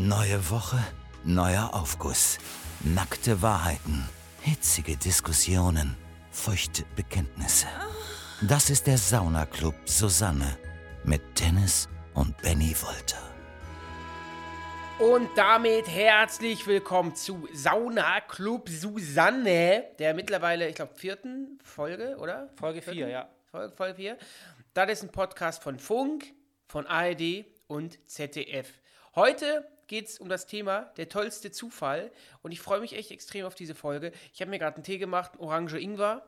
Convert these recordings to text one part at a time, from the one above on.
Neue Woche, neuer Aufguss. Nackte Wahrheiten, hitzige Diskussionen, feuchte Bekenntnisse. Das ist der Saunaclub Susanne mit Dennis und Benny Wolter. Und damit herzlich willkommen zu Sauna Club Susanne, der mittlerweile, ich glaube, vierten Folge, oder? Folge 4, ja. Folge, Folge 4. Das ist ein Podcast von Funk, von ARD und ZDF. Heute geht es um das Thema der tollste Zufall und ich freue mich echt extrem auf diese Folge. Ich habe mir gerade einen Tee gemacht, Orange Ingwer.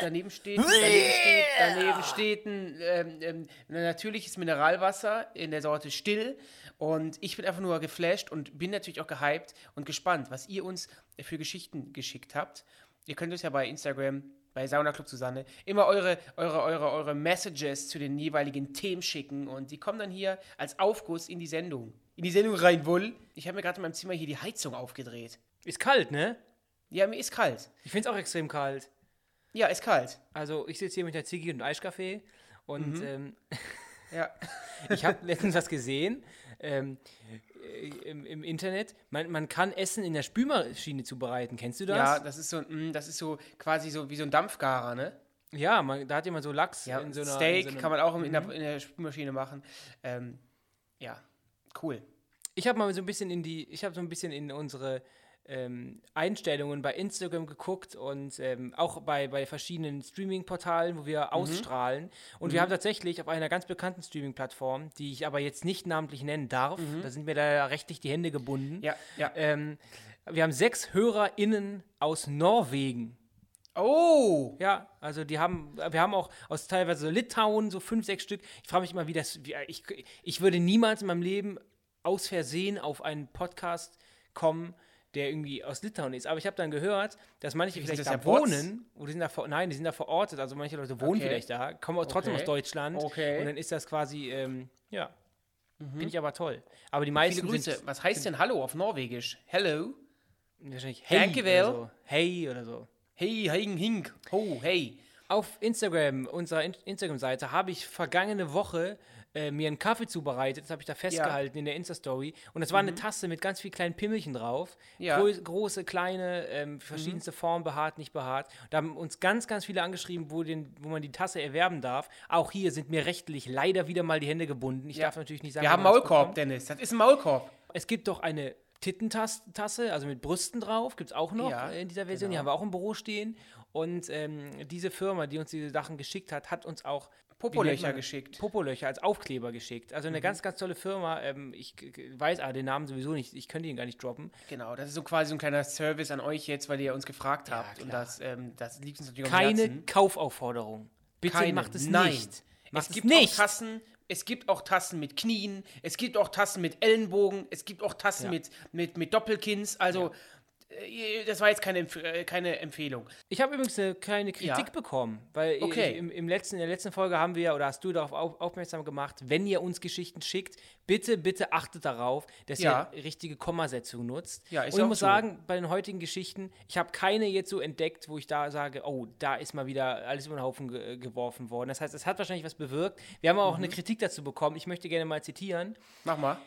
Daneben steht, daneben steht, daneben steht ein, ähm, ähm, ein natürliches Mineralwasser in der Sorte Still. Und ich bin einfach nur geflasht und bin natürlich auch gehypt und gespannt, was ihr uns für Geschichten geschickt habt. Ihr könnt uns ja bei Instagram, bei Sauna Club Susanne, immer eure, eure, eure, eure Messages zu den jeweiligen Themen schicken und die kommen dann hier als Aufguss in die Sendung. In die Sendung rein, wohl. Ich habe mir gerade in meinem Zimmer hier die Heizung aufgedreht. Ist kalt, ne? Ja, mir ist kalt. Ich finde es auch extrem kalt. Ja, ist kalt. Also, ich sitze hier mit der Ziggy und Eiskaffee und ähm, Ja. ich habe letztens was gesehen ähm, äh, im, im Internet. Man, man kann Essen in der Spülmaschine zubereiten. Kennst du das? Ja, das ist so, mm, das ist so quasi so wie so ein Dampfgarer, ne? Ja, man, da hat jemand so Lachs Ja, in so einer. Steak in so einem- kann man auch in, der, in der Spülmaschine machen. Ähm, ja, cool. Ich habe mal so ein bisschen in die, ich habe so ein bisschen in unsere ähm, Einstellungen bei Instagram geguckt und ähm, auch bei, bei verschiedenen Streaming-Portalen, wo wir Mhm. ausstrahlen. Und wir haben tatsächlich auf einer ganz bekannten Streaming-Plattform, die ich aber jetzt nicht namentlich nennen darf, da sind mir leider rechtlich die Hände gebunden. Mhm. Ja, ja. Ähm, wir haben sechs HörerInnen aus Norwegen. Oh! Ja, also die haben, wir haben auch aus teilweise Litauen so fünf, sechs Stück. Ich frage mich immer, wie das, wie, ich, ich würde niemals in meinem Leben aus Versehen auf einen Podcast kommen, der irgendwie aus Litauen ist. Aber ich habe dann gehört, dass manche vielleicht das da ja wohnen, oder sind da, vor- nein, die sind da verortet, also manche Leute wohnen Okay. vielleicht da, kommen auch trotzdem Okay. aus Deutschland. Okay. Und dann ist das quasi, ähm, ja, finde ich aber toll. Aber die meisten Viele Grüße. sind Was heißt denn Hallo auf Norwegisch? Hello? wahrscheinlich hey Danke, oder so. Hey oder so. Hey, hing, hing. Ho, hey. Auf Instagram, unserer In Instagram-Seite, habe ich vergangene Woche äh, mir einen Kaffee zubereitet. Das habe ich da festgehalten in der Insta-Story. Und das war eine Tasse mit ganz vielen kleinen Pimmelchen drauf. Mhm. Ja. Mhm. Grö große, kleine, ähm, verschiedenste Formen, behaart, nicht behaart. Da haben uns ganz, ganz viele angeschrieben, wo, den, wo man die Tasse erwerben darf. Auch hier sind mir rechtlich leider wieder mal die Hände gebunden. Ich Ja. darf natürlich nicht sagen, Wir haben Maulkorb. Dennis. Das ist ein Maulkorb. Es gibt doch eine Tittentasse, also mit Brüsten drauf, gibt es auch noch Ja, in dieser Version. Die genau. haben wir auch im Büro stehen. Und ähm, diese Firma, die uns diese Sachen geschickt hat, hat uns auch Popolöcher geschickt. Popolöcher als Aufkleber geschickt. Also Mhm. eine ganz, ganz tolle Firma. Ähm, ich weiß aber den Namen sowieso nicht. Ich könnte ihn gar nicht droppen. Genau, das ist so quasi so ein kleiner Service an euch jetzt, weil ihr uns gefragt Ja, habt. Und klar. das, ähm, das liegt uns natürlich am Keine Herzen. Kaufaufforderung. Bitte Keine. macht es Nein. nicht. Macht Es gibt nicht. auch Tassen, es gibt auch Tassen mit Knien, es gibt auch Tassen mit Ellenbogen, es gibt auch Tassen Ja. mit, mit, mit Doppelkins. Also, äh, das war jetzt keine, Empf äh, keine Empfehlung. Ich habe übrigens eine kleine Kritik Ja. bekommen, weil Okay. im, im letzten, in der letzten Folge haben wir oder hast du darauf auf, aufmerksam gemacht, wenn ihr uns Geschichten schickt, bitte, bitte achtet darauf, dass Ja. ihr richtige Kommasetzung nutzt. Ja, ist Und ich muss so. sagen, bei den heutigen Geschichten, ich habe keine jetzt so entdeckt, wo ich da sage, oh, da ist mal wieder alles über den Haufen ge geworfen worden. Das heißt, es hat wahrscheinlich was bewirkt. Wir haben auch Mhm. eine Kritik dazu bekommen. Ich möchte gerne mal zitieren. Mach mal.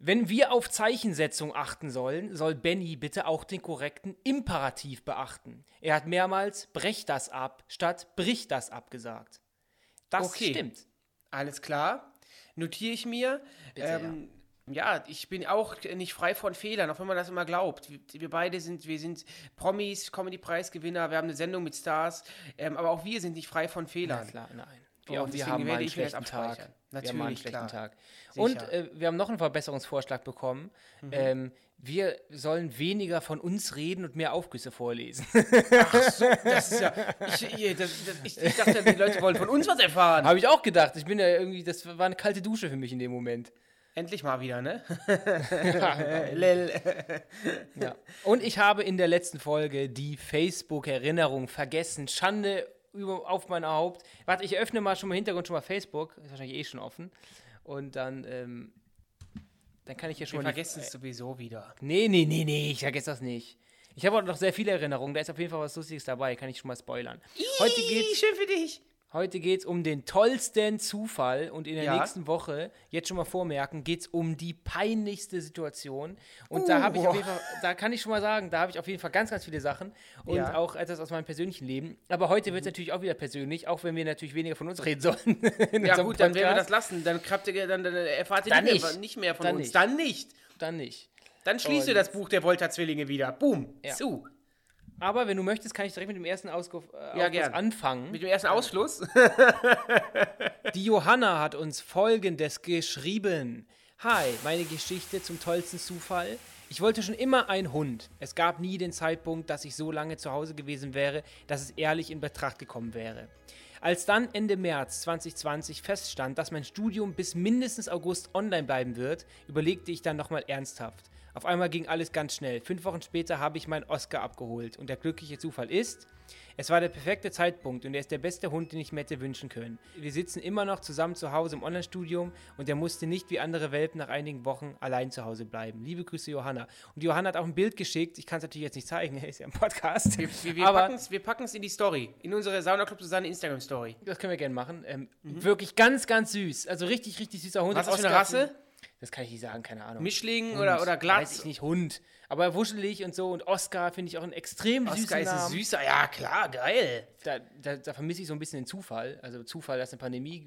Wenn wir auf Zeichensetzung achten sollen, soll Benny bitte auch den korrekten Imperativ beachten. Er hat mehrmals brech das ab statt brich das ab gesagt. Das Okay. stimmt. Alles klar. Notiere ich mir. ähm, ja. ich bin auch nicht frei von Fehlern, auch wenn man das immer glaubt. Wir, wir beide sind, wir sind Promis, Comedy-Preisgewinner, wir haben eine Sendung mit Stars, ähm, aber auch wir sind nicht frei von Ja, Fehlern. klar, nein. Und Wir, haben einen ich schlechten Tag. abspeichern. wir haben einen Natürlich, schlechten klar. Tag. Und Sicher. äh, wir haben noch einen Verbesserungsvorschlag bekommen. Mhm. Ähm, wir sollen weniger von uns reden und mehr Aufgüsse vorlesen. Das ist ja, ich, ich, das, ich, ich dachte, die Leute wollen von uns was erfahren. Habe ich auch gedacht. Ich bin ja irgendwie, das war eine kalte Dusche für mich in dem Moment. Endlich mal wieder, ne? Lel. Ja. Und ich habe in der letzten Folge die Facebook-Erinnerung vergessen. Schande über, auf mein Haupt. Warte, ich öffne mal schon mal im Hintergrund schon mal Facebook. Ist wahrscheinlich eh schon offen. Und dann, ähm, dann kann ich hier schon Wir vergessen es sowieso wieder. Nee, nee, nee, nee, ich vergesse das nicht. Ich habe auch noch sehr viele Erinnerungen. Da ist auf jeden Fall was Lustiges dabei. Kann ich schon mal spoilern. Heute Ih, geht's. schön für dich. Heute geht es um den tollsten Zufall und in der Ja. nächsten Woche, jetzt schon mal vormerken, geht es um die peinlichste Situation. Und Uh, da habe ich auf jeden Fall, da kann ich schon mal sagen, da habe ich auf jeden Fall ganz, ganz viele Sachen und Ja. auch etwas aus meinem persönlichen Leben. Aber heute wird es natürlich auch wieder persönlich, auch wenn wir natürlich weniger von uns reden sollen. Ja unserem gut, dann werden wir das lassen. Dann, habt ihr, dann, dann erfahrt ihr Dann nicht. Mehr, nicht mehr von Dann uns. nicht. Dann nicht. Dann nicht. Dann schließt ihr das Buch der Volta-Zwillinge wieder. Boom. Ja. Zu. Aber wenn du möchtest, kann ich direkt mit dem ersten Ausguf, äh, Aufguss gern. anfangen. Mit dem ersten Ausfluss. Die Johanna hat uns folgendes geschrieben. Hi, meine Geschichte zum tollsten Zufall. Ich wollte schon immer einen Hund. Es gab nie den Zeitpunkt, dass ich so lange zu Hause gewesen wäre, dass es ehrlich in Betracht gekommen wäre. Als dann Ende März 2020 feststand, dass mein Studium bis mindestens August online bleiben wird, überlegte ich dann nochmal ernsthaft. Auf einmal ging alles ganz schnell. Fünf Wochen später habe ich meinen Oscar abgeholt. Und der glückliche Zufall ist, es war der perfekte Zeitpunkt und er ist der beste Hund, den ich mir hätte wünschen können. Wir sitzen immer noch zusammen zu Hause im Online-Studium und er musste nicht wie andere Welpen nach einigen Wochen allein zu Hause bleiben. Liebe Grüße, Johanna. Und Johanna hat auch ein Bild geschickt. Ich kann es natürlich jetzt nicht zeigen, er ist ja im Podcast. Wir, wir, wir packen es in die Story. In unsere Sauna Club Susanne Instagram-Story. das können wir gerne machen. Ähm, Wirklich ganz, ganz süß. Also richtig, richtig süßer Hund. Was ist das für eine Rasse? Das kann ich nicht sagen, keine Ahnung. Mischling Hund. oder, oder glatt? Weiß ich nicht, Hund. Aber wuschelig und so. Und Oscar finde ich auch einen extrem Oscar süßen ist ein süßer. Ja, klar, geil. da, da, da vermisse ich so ein bisschen den Zufall. Also Zufall, dass eine Pandemie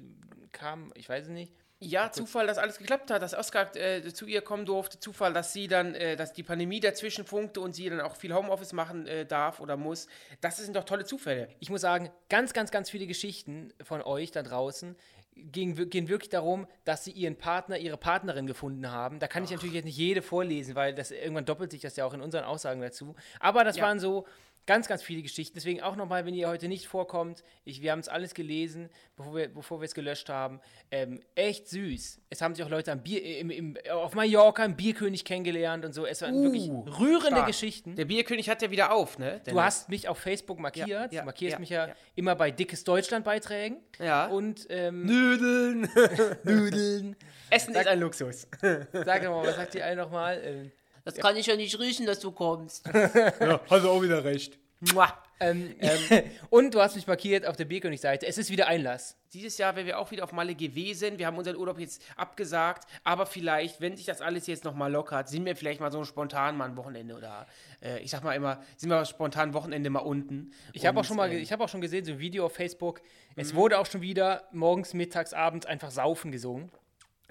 kam, ich weiß es nicht. Ja, Zufall, dass alles geklappt hat, dass Oscar äh, zu ihr kommen durfte. Zufall, dass sie dann, äh, dass die Pandemie dazwischen funkte und sie dann auch viel Homeoffice machen äh, darf oder muss. Das sind doch tolle Zufälle. Ich muss sagen, ganz, ganz, ganz viele Geschichten von euch da draußen gehen, gehen wirklich darum, dass sie ihren Partner, ihre Partnerin gefunden haben. Da kann ich natürlich jetzt nicht jede vorlesen, weil das irgendwann doppelt sich das ja auch in unseren Aussagen dazu. Aber das Ja. waren so ganz, ganz viele Geschichten. Deswegen auch nochmal, wenn ihr heute nicht vorkommt, ich, wir haben es alles gelesen, bevor wir, bevor wir es gelöscht haben. Ähm, echt süß. Es haben sich auch Leute am Bier, im, im, auf Mallorca einen Bierkönig kennengelernt und so. Es waren wirklich rührende stark. Geschichten. Der Bierkönig hat ja wieder auf, ne? Du hast mich auf Facebook markiert. Ja, ja, du markierst ja, mich ja, immer bei Dickes Deutschland-Beiträgen. Ja. Und ähm, Nödeln. Nudeln. Essen ist ein Luxus. Sag doch mal, was sagt die eine nochmal? Ähm, Das kann ich ja nicht riechen, dass du kommst. ja, hast du auch wieder recht. Mua. ähm, und du hast mich markiert auf der Bierkönig-Seite. Es ist wieder Einlass. Dieses Jahr wären wir auch wieder auf Malle gewesen. Wir haben unseren Urlaub jetzt abgesagt. Aber vielleicht, wenn sich das alles jetzt nochmal lockert, sind wir vielleicht mal so spontan mal ein Wochenende oder äh, ich sag mal immer, sind wir spontan Wochenende mal unten. Ich habe auch schon mal, ähm, ich habe auch schon gesehen, so ein Video auf Facebook. Es wurde auch schon wieder morgens, mittags, abends einfach saufen gesungen.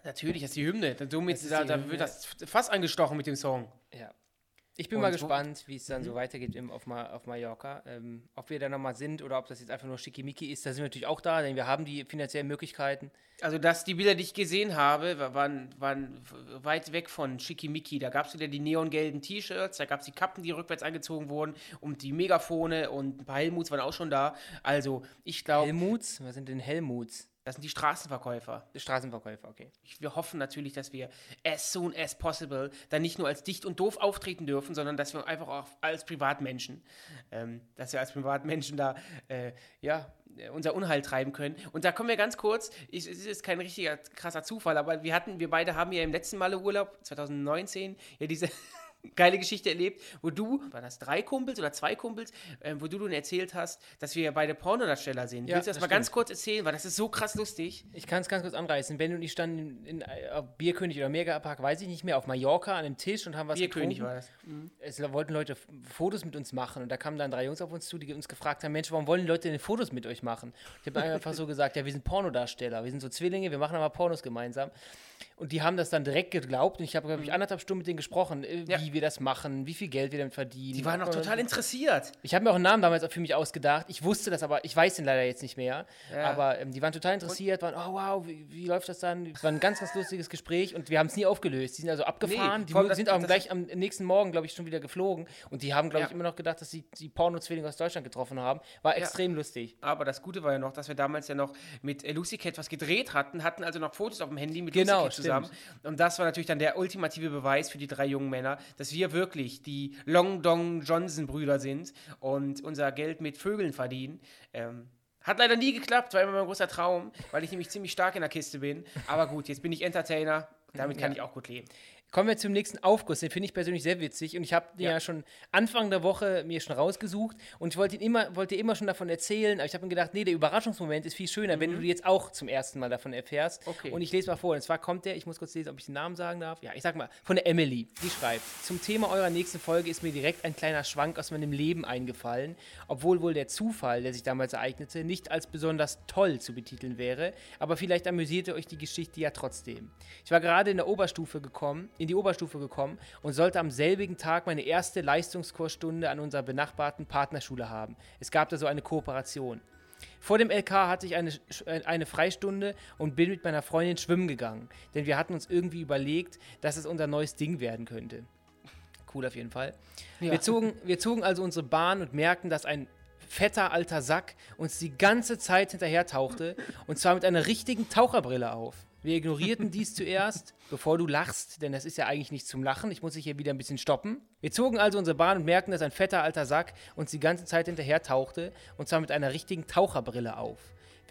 Natürlich, das ist die Hymne. Somit, ist da, die da Hymne. wird das Fass angestochen mit dem Song. Ja. Ich bin Und mal gespannt, wie es dann so weitergeht im, auf, Ma auf Mallorca. Ähm, ob wir da nochmal sind oder ob das jetzt einfach nur Schickimicki ist, da sind wir natürlich auch da, denn wir haben die finanziellen Möglichkeiten. Also, dass die Bilder, die ich gesehen habe, wa- waren, waren weit weg von Schickimicki. Da gab es wieder die neongelben T-Shirts, da gab es die Kappen, die rückwärts angezogen wurden und die Megafone und ein paar Helmuts waren auch schon da. Also, ich glaube, Helmuts? Was sind denn Helmuts? Das sind die Straßenverkäufer. Straßenverkäufer, okay. Wir hoffen natürlich, dass wir as soon as possible dann nicht nur als dicht und doof auftreten dürfen, sondern dass wir einfach auch als Privatmenschen, ähm, dass wir als Privatmenschen da, äh, ja, unser Unheil treiben können. Und da kommen wir ganz kurz, ich, es ist jetzt kein richtiger krasser Zufall, aber wir hatten, wir beide haben ja im letzten Male Urlaub, 2019, ja diese geile Geschichte erlebt, wo du, waren das drei Kumpels oder zwei Kumpels, ähm, wo du nun erzählt hast, dass wir beide Pornodarsteller sind. Ja, Willst du das, das mal ganz stimmt. kurz erzählen, weil das ist so krass lustig. Ich kann es ganz kurz anreißen. Ben und ich standen in, in äh, Bierkönig oder Megapark, weiß ich nicht mehr, auf Mallorca an einem Tisch und haben was Bierkönig getrunken. war das. Es wollten Leute Fotos mit uns machen und da kamen dann drei Jungs auf uns zu, die uns gefragt haben, Mensch, warum wollen Leute denn Fotos mit euch machen? Ich habe einfach so gesagt, ja, wir sind Pornodarsteller, wir sind so Zwillinge, wir machen aber Pornos gemeinsam. Und die haben das dann direkt geglaubt und ich habe, glaube ich, anderthalb Stunden mit denen gesprochen, äh, Mhm. Ja. Wie wir das machen, wie viel Geld wir damit verdienen. Die waren Und- total interessiert. Ich habe mir auch einen Namen damals auch für mich ausgedacht. Ich wusste das aber, ich weiß den leider jetzt nicht mehr. Ja. Aber ähm, die waren total interessiert, waren, oh wow, wie, wie läuft das dann? Es war ein ganz, ganz lustiges Gespräch und wir haben es nie aufgelöst. Die sind also abgefahren, Nee, die allem mu- das- sind auch das- gleich am nächsten Morgen, glaube ich, schon wieder geflogen. Und die haben, glaube ich, Ja. immer noch gedacht, dass sie die Porno-Zwillinge aus Deutschland getroffen haben. War extrem lustig. Aber das Gute war ja noch, dass wir damals ja noch mit äh, Lucy Cat was gedreht hatten, hatten also noch Fotos auf dem Handy mit Genau, Lucy Cat zusammen. Und das war natürlich dann der ultimative Beweis für die drei jungen Männer, dass wir wirklich die Long Dong Johnson Brüder sind und unser Geld mit Vögeln verdienen. Ähm, hat leider nie geklappt, war immer mein großer Traum, weil ich nämlich ziemlich stark in der Kiste bin. Aber gut, jetzt bin ich Entertainer, damit kann Ja. ich auch gut leben. Kommen wir zum nächsten Aufguss. Den finde ich persönlich sehr witzig und ich habe den ja. Ja. schon Anfang der Woche mir schon rausgesucht und ich wollte ihn immer, wollte immer schon davon erzählen, aber ich habe mir gedacht, nee, der Überraschungsmoment ist viel schöner, wenn du jetzt auch zum ersten Mal davon erfährst. Mhm. Okay. Und ich lese mal vor. Und zwar kommt der, ich muss kurz lesen, ob ich den Namen sagen darf. Ja, ich sag mal, von der Emily. Die schreibt: Zum Thema eurer nächsten Folge ist mir direkt ein kleiner Schwank aus meinem Leben eingefallen, obwohl wohl der Zufall, der sich damals ereignete, nicht als besonders toll zu betiteln wäre, aber vielleicht amüsierte euch die Geschichte ja trotzdem. Ich war gerade in der Oberstufe gekommen, in die Oberstufe gekommen und sollte am selbigen Tag meine erste Leistungskursstunde an unserer benachbarten Partnerschule haben. Es gab da so eine Kooperation. Vor dem LK hatte ich eine, äh, eine Freistunde und bin mit meiner Freundin schwimmen gegangen, denn wir hatten uns irgendwie überlegt, dass es unser neues Ding werden könnte. Cool auf jeden Fall. Wir, zogen, wir zogen also unsere Bahn und merkten, dass ein fetter alter Sack uns die ganze Zeit hinterher tauchte und zwar mit einer richtigen Taucherbrille auf. Wir ignorierten dies zuerst, bevor du lachst, denn das ist ja eigentlich nicht zum Lachen. Ich muss dich hier wieder ein bisschen stoppen. Wir zogen also unsere Bahn und merkten, dass ein fetter alter Sack uns die ganze Zeit hinterher tauchte und zwar mit einer richtigen Taucherbrille auf.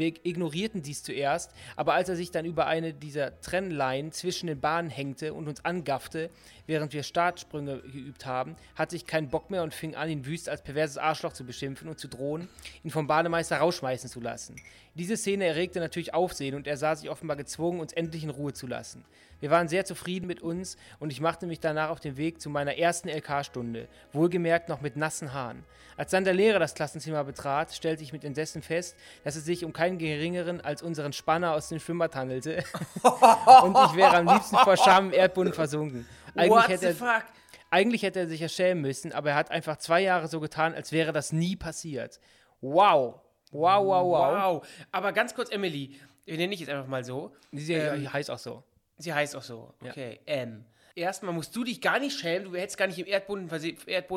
Wir ignorierten dies zuerst, aber als er sich dann über eine dieser Trennleinen zwischen den Bahnen hängte und uns angaffte, während wir Startsprünge geübt haben, hatte ich keinen Bock mehr und fing an, ihn wüst als perverses Arschloch zu beschimpfen und zu drohen, ihn vom Bademeister rausschmeißen zu lassen. Diese Szene erregte natürlich Aufsehen und er sah sich offenbar gezwungen, uns endlich in Ruhe zu lassen. Wir waren sehr zufrieden mit uns und ich machte mich danach auf den Weg zu meiner ersten LK-Stunde, wohlgemerkt noch mit nassen Haaren. Als dann der Lehrer das Klassenzimmer betrat, stellte ich mit Entsetzen fest, dass es sich um keinen geringeren als unseren Spanner aus dem Schwimmbad handelte und ich wäre am liebsten vor Scham im Erdboden versunken. Eigentlich What hätte, the er, fuck? eigentlich hätte er sich ja schämen müssen, aber er hat einfach zwei Jahre so getan, als wäre das nie passiert. Wow. Wow, wow, wow. Wow. Aber ganz kurz, Emily, wir nennen dich jetzt einfach mal so. Sie Ähm, heißt auch so. Sie heißt auch so. Okay, M. Erstmal musst du dich gar nicht schämen, du hättest gar nicht im Erdboden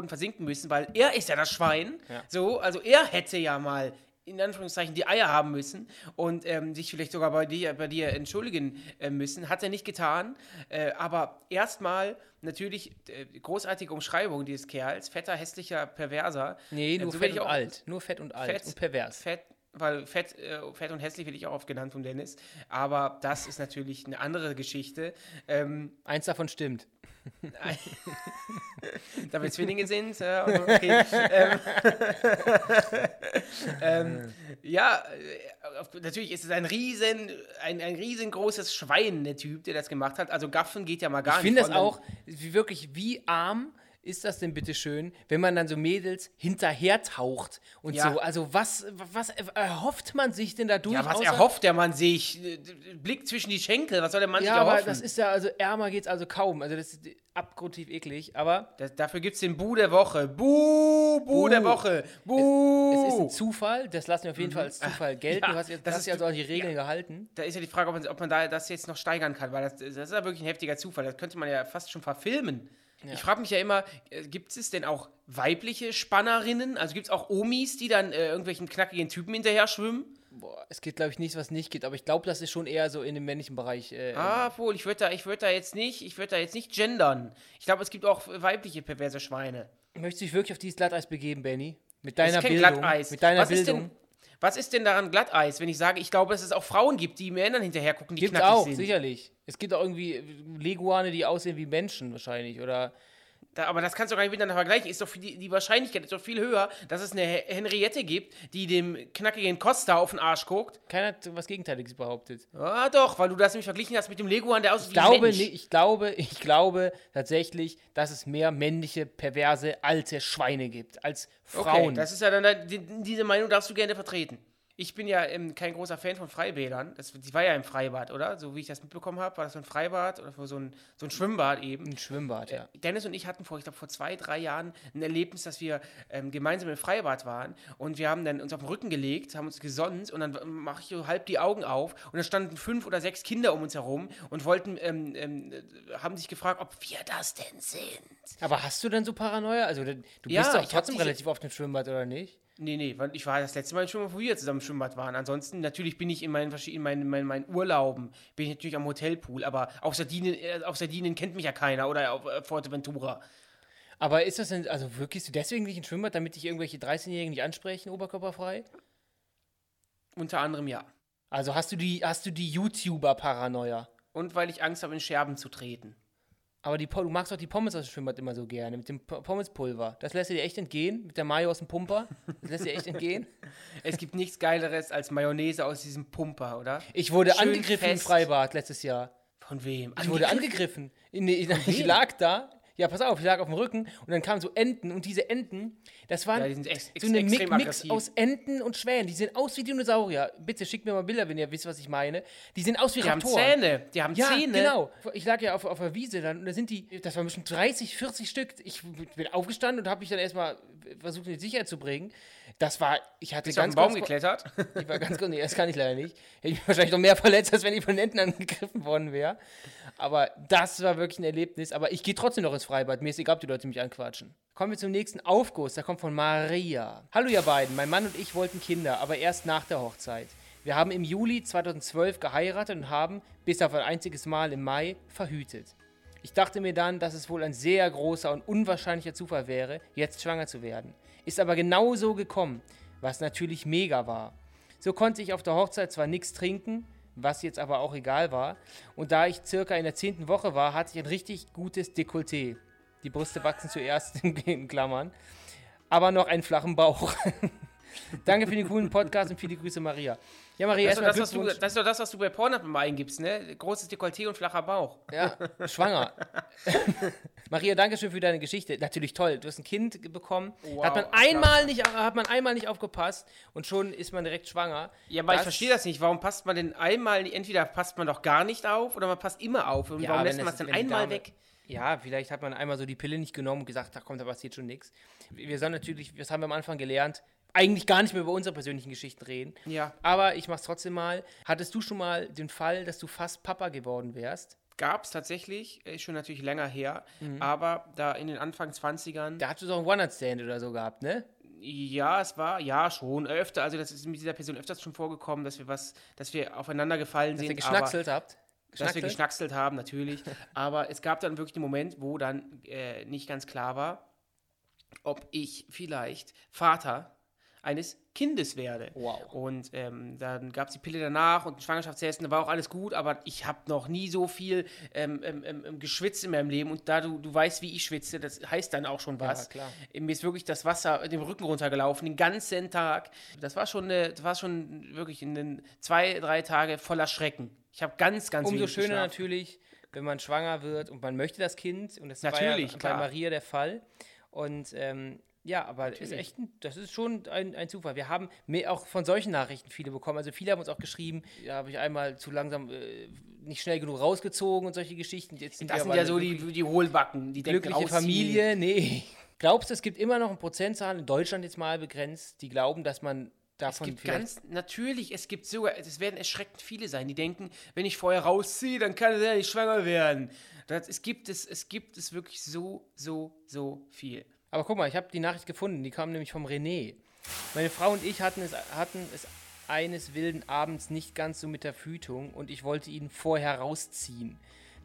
versinken müssen, weil er ist ja das Schwein. Ja. So, also er hätte ja mal in Anführungszeichen die Eier haben müssen und ähm, sich vielleicht sogar bei dir, bei dir entschuldigen äh, müssen. Hat er nicht getan. Äh, aber erstmal natürlich äh, großartige Umschreibung dieses Kerls. Fetter, hässlicher, perverser. Nee, Ähm, nur so fett und alt. Nur fett und alt Fett, und pervers. Fett, weil fett, äh, fett und hässlich werde ich auch oft genannt von Dennis. Aber das ist natürlich eine andere Geschichte. Ähm, Eins davon stimmt. da wir Zwillinge sind, äh, okay. ähm, ähm, ja, äh, natürlich ist es ein riesen, ein, ein riesengroßes Schwein, der Typ, der das gemacht hat. Also Gaffen geht ja mal gar Ich nicht. finde das auch, wie wirklich, wie arm ist das denn bitte schön, wenn man dann so Mädels hinterher taucht und Ja. so. Also was, was erhofft man sich denn dadurch? Ja, was erhofft der Mann sich? Äh, Blick zwischen die Schenkel, was soll der Mann sich Ja, aber erhoffen? das ist ja, also ärmer geht's also kaum. Also das ist abgrundtief eklig, aber Das, dafür gibt es den Bu der Woche. Bu, Bu der Woche. Bu. es ist ein Zufall, das lassen wir auf jeden Fall als Zufall gelten. Ja, du hast, jetzt, das hast ist- ja also an die Regeln gehalten. da ist ja die Frage, ob man, ob man da das jetzt noch steigern kann, weil das, das ist ja wirklich ein heftiger Zufall. Das könnte man ja fast schon verfilmen. Ich frage mich ja immer, äh, gibt es denn auch weibliche Spannerinnen? Also gibt es auch Omis, die dann äh, irgendwelchen knackigen Typen hinterher schwimmen? Boah, es geht, glaube ich, nichts, was nicht geht, aber ich glaube, das ist schon eher so in dem männlichen Bereich. Äh, Ah, wohl, ich würde da, ich würd da jetzt nicht, ich würde da jetzt nicht gendern. Ich glaube, es gibt auch weibliche perverse Schweine. Möchtest du dich wirklich auf dieses Glatteis begeben, Benny? Mit deiner Bildung. Glatteis. Mit deiner was Bildung. Ist denn, was ist denn daran Glatteis, wenn ich sage, ich glaube, dass es auch Frauen gibt, die Männern hinterher gucken, die Gibt's knackig auch, sind? sicherlich. Es gibt auch irgendwie Leguane, die aussehen wie Menschen wahrscheinlich. Oder Da, aber das kannst du gar nicht miteinander vergleichen. Ist doch die, die Wahrscheinlichkeit ist doch viel höher, dass es eine He- Henriette gibt, die dem knackigen Costa auf den Arsch guckt. keiner hat was Gegenteiliges behauptet. Ah, doch, weil du das nämlich verglichen hast mit dem Leguan, der aussieht Ich glaube, Mensch. ich glaube, ich glaube tatsächlich, dass es mehr männliche, perverse, alte Schweine gibt als Okay, Frauen. das ist ja dann, die, diese Meinung darfst du gerne vertreten. Ich bin ja ähm, kein großer Fan von Freibädern. Das, die war ja im Freibad, oder? So wie ich das mitbekommen habe, war das so ein Freibad oder so ein, so ein Schwimmbad eben. Ein Schwimmbad, ja. Dennis und ich hatten vor, ich glaube, vor zwei, drei Jahren ein Erlebnis, dass wir ähm, gemeinsam im Freibad waren und wir haben dann uns auf den Rücken gelegt, haben uns gesonnt und dann mache ich so halb die Augen auf und da standen fünf oder sechs Kinder um uns herum und wollten, ähm, ähm, äh, haben sich gefragt, ob wir das denn sind. Aber hast du denn so Paranoia? Also, du Ja, bist doch ich hab trotzdem relativ oft im Schwimmbad, oder nicht? Nee, nee, ich war das letzte Mal im Schwimmbad, wo wir zusammen im Schwimmbad waren. Ansonsten, natürlich bin ich in meinen, verschied- in meinen, in meinen, meinen Urlauben, bin ich natürlich am Hotelpool, aber auf Sardinien, äh, auf Sardinien kennt mich ja keiner oder auf äh, Fuerteventura. Aber ist das denn, also wirklich, du deswegen nicht ins Schwimmbad, damit dich irgendwelche 13-Jährigen nicht ansprechen, oberkörperfrei? Unter anderem ja. Also hast du die, hast du die YouTuber-Paranoia? Und weil ich Angst habe, in Scherben zu treten. Aber die, du magst doch die Pommes aus dem Schwimmbad immer so gerne, mit dem Pommespulver. Das lässt dir echt entgehen, mit der Mayo aus dem Pumper. Das lässt dir echt entgehen. Es gibt nichts Geileres als Mayonnaise aus diesem Pumper, oder? Ich wurde Schön angegriffen im fest. Freibad letztes Jahr. Von wem? Ich wurde angegriffen. In, in, ich lag da. Ja, pass auf, ich lag auf dem Rücken und dann kamen so Enten und diese Enten, das waren Ja, die sind ex- ex- so eine Mix aggressiv. aus Enten und Schwänen. Die sehen aus wie Dinosaurier. Bitte schickt mir mal Bilder, wenn ihr wisst, was ich meine. Die sehen aus wie Die haben Raptoren. Zähne. Die haben Ja, Zähne. genau. Ich lag ja auf, auf der Wiese dann und da sind die, das waren bestimmt 30, 40 Stück. Ich bin aufgestanden und habe mich dann erstmal versucht, in die Sicherheit zu bringen. Das war, ich hatte Bist du auf ganz den Baum geklettert? ich war ganz kurz, nee, das kann ich leider nicht. Hätte ich mich wahrscheinlich noch mehr verletzt, als wenn ich von Enten angegriffen worden wäre. Aber das war wirklich ein Erlebnis. Aber ich gehe trotzdem noch ins Freibad. Mir ist egal, ob die Leute mich anquatschen. Kommen wir zum nächsten Aufguss. Der kommt von Maria. Hallo ihr beiden. Mein Mann und ich wollten Kinder, aber erst nach der Hochzeit. Wir haben im Juli 2012 geheiratet und haben, bis auf ein einziges Mal im Mai, verhütet. Ich dachte mir dann, dass es wohl ein sehr großer und unwahrscheinlicher Zufall wäre, jetzt schwanger zu werden. Ist aber genau so gekommen, was natürlich mega war. So konnte ich auf der Hochzeit zwar nichts trinken, was jetzt aber auch egal war. Und da ich circa in der zehnten Woche war, hatte ich ein richtig gutes Dekolleté. Die Brüste wachsen zuerst in Klammern. Aber noch einen flachen Bauch. Danke für den coolen Podcast und viele Grüße, Maria. Ja, Maria, Das ist, doch erstmal das, was du, das ist doch das, was du bei Pornhub immer eingibst, ne? Großes Dekolleté und flacher Bauch. Ja, schwanger. Maria, danke schön für deine Geschichte. Natürlich toll. Du hast ein Kind bekommen. Wow, hat, man einmal nicht, hat man einmal nicht aufgepasst und schon ist man direkt schwanger. Ja, aber ich Das- verstehe das nicht. Warum passt man denn einmal, entweder passt man doch gar nicht auf oder man passt immer auf. Und Ja, warum lässt man es- dann einmal weg? Ja, vielleicht hat man einmal so die Pille nicht genommen und gesagt, da kommt, da passiert schon nichts. Wir sollen natürlich, das haben wir am Anfang gelernt, eigentlich gar nicht mehr über unsere persönlichen Geschichten reden. Ja. Aber ich mach's trotzdem mal. Hattest du schon mal den Fall, dass du fast Papa geworden wärst? Gab es tatsächlich, ist schon natürlich länger her, Mhm. aber da in den Anfang 20ern, Da hast du doch einen One-Night-Stand oder so gehabt, ne? ja, es war, ja, schon, öfter, also das ist mit dieser Person öfters schon vorgekommen, dass wir was, dass wir aufeinander gefallen Dass sind. ihr geschnackselt habt? Dass wir geschnackselt haben, natürlich. aber es gab dann wirklich den Moment, wo dann äh, nicht ganz klar war, ob ich vielleicht Vater eines Kindes werde. Wow. Und ähm, dann gab es die Pille danach und Schwangerschaftstest, da war auch alles gut, aber ich habe noch nie so viel ähm, ähm, ähm, geschwitzt in meinem Leben. Und da du, du weißt, wie ich schwitze, das heißt dann auch schon was. klar. Mir ist wirklich das Wasser den Rücken runtergelaufen, den ganzen Tag. Das war schon, eine, das war schon wirklich in den zwei, drei Tage voller Schrecken. Ich habe ganz, ganz Umso schöner geschlafen. natürlich, wenn man schwanger wird und man möchte das Kind. Und das Natürlich, war ja bei Maria der Fall. Und ähm, ja, aber ist echt, ein, das ist schon ein, ein Zufall. Wir haben mehr auch von solchen Nachrichten viele bekommen. Also viele haben uns auch geschrieben, da habe ich einmal zu langsam äh, nicht schnell genug rausgezogen und solche Geschichten. Jetzt sind Das sind ja so die, die Hohlbacken, die denken, glückliche ausziehen. Familie. Nee. Glaubst du, es gibt immer noch eine Prozentzahl in Deutschland jetzt mal begrenzt, die glauben, dass man Es davon gibt vielleicht ganz, natürlich, es gibt sogar, es werden erschreckend viele sein, die denken, wenn ich vorher rausziehe, dann kann er ja nicht schwanger werden. Das, es, gibt es, es gibt es wirklich so, so, so viel. Aber guck mal, ich habe die Nachricht gefunden, die kam nämlich vom René. Meine Frau und ich hatten es, hatten es eines wilden Abends nicht ganz so mit der Verhütung und ich wollte ihn vorher rausziehen.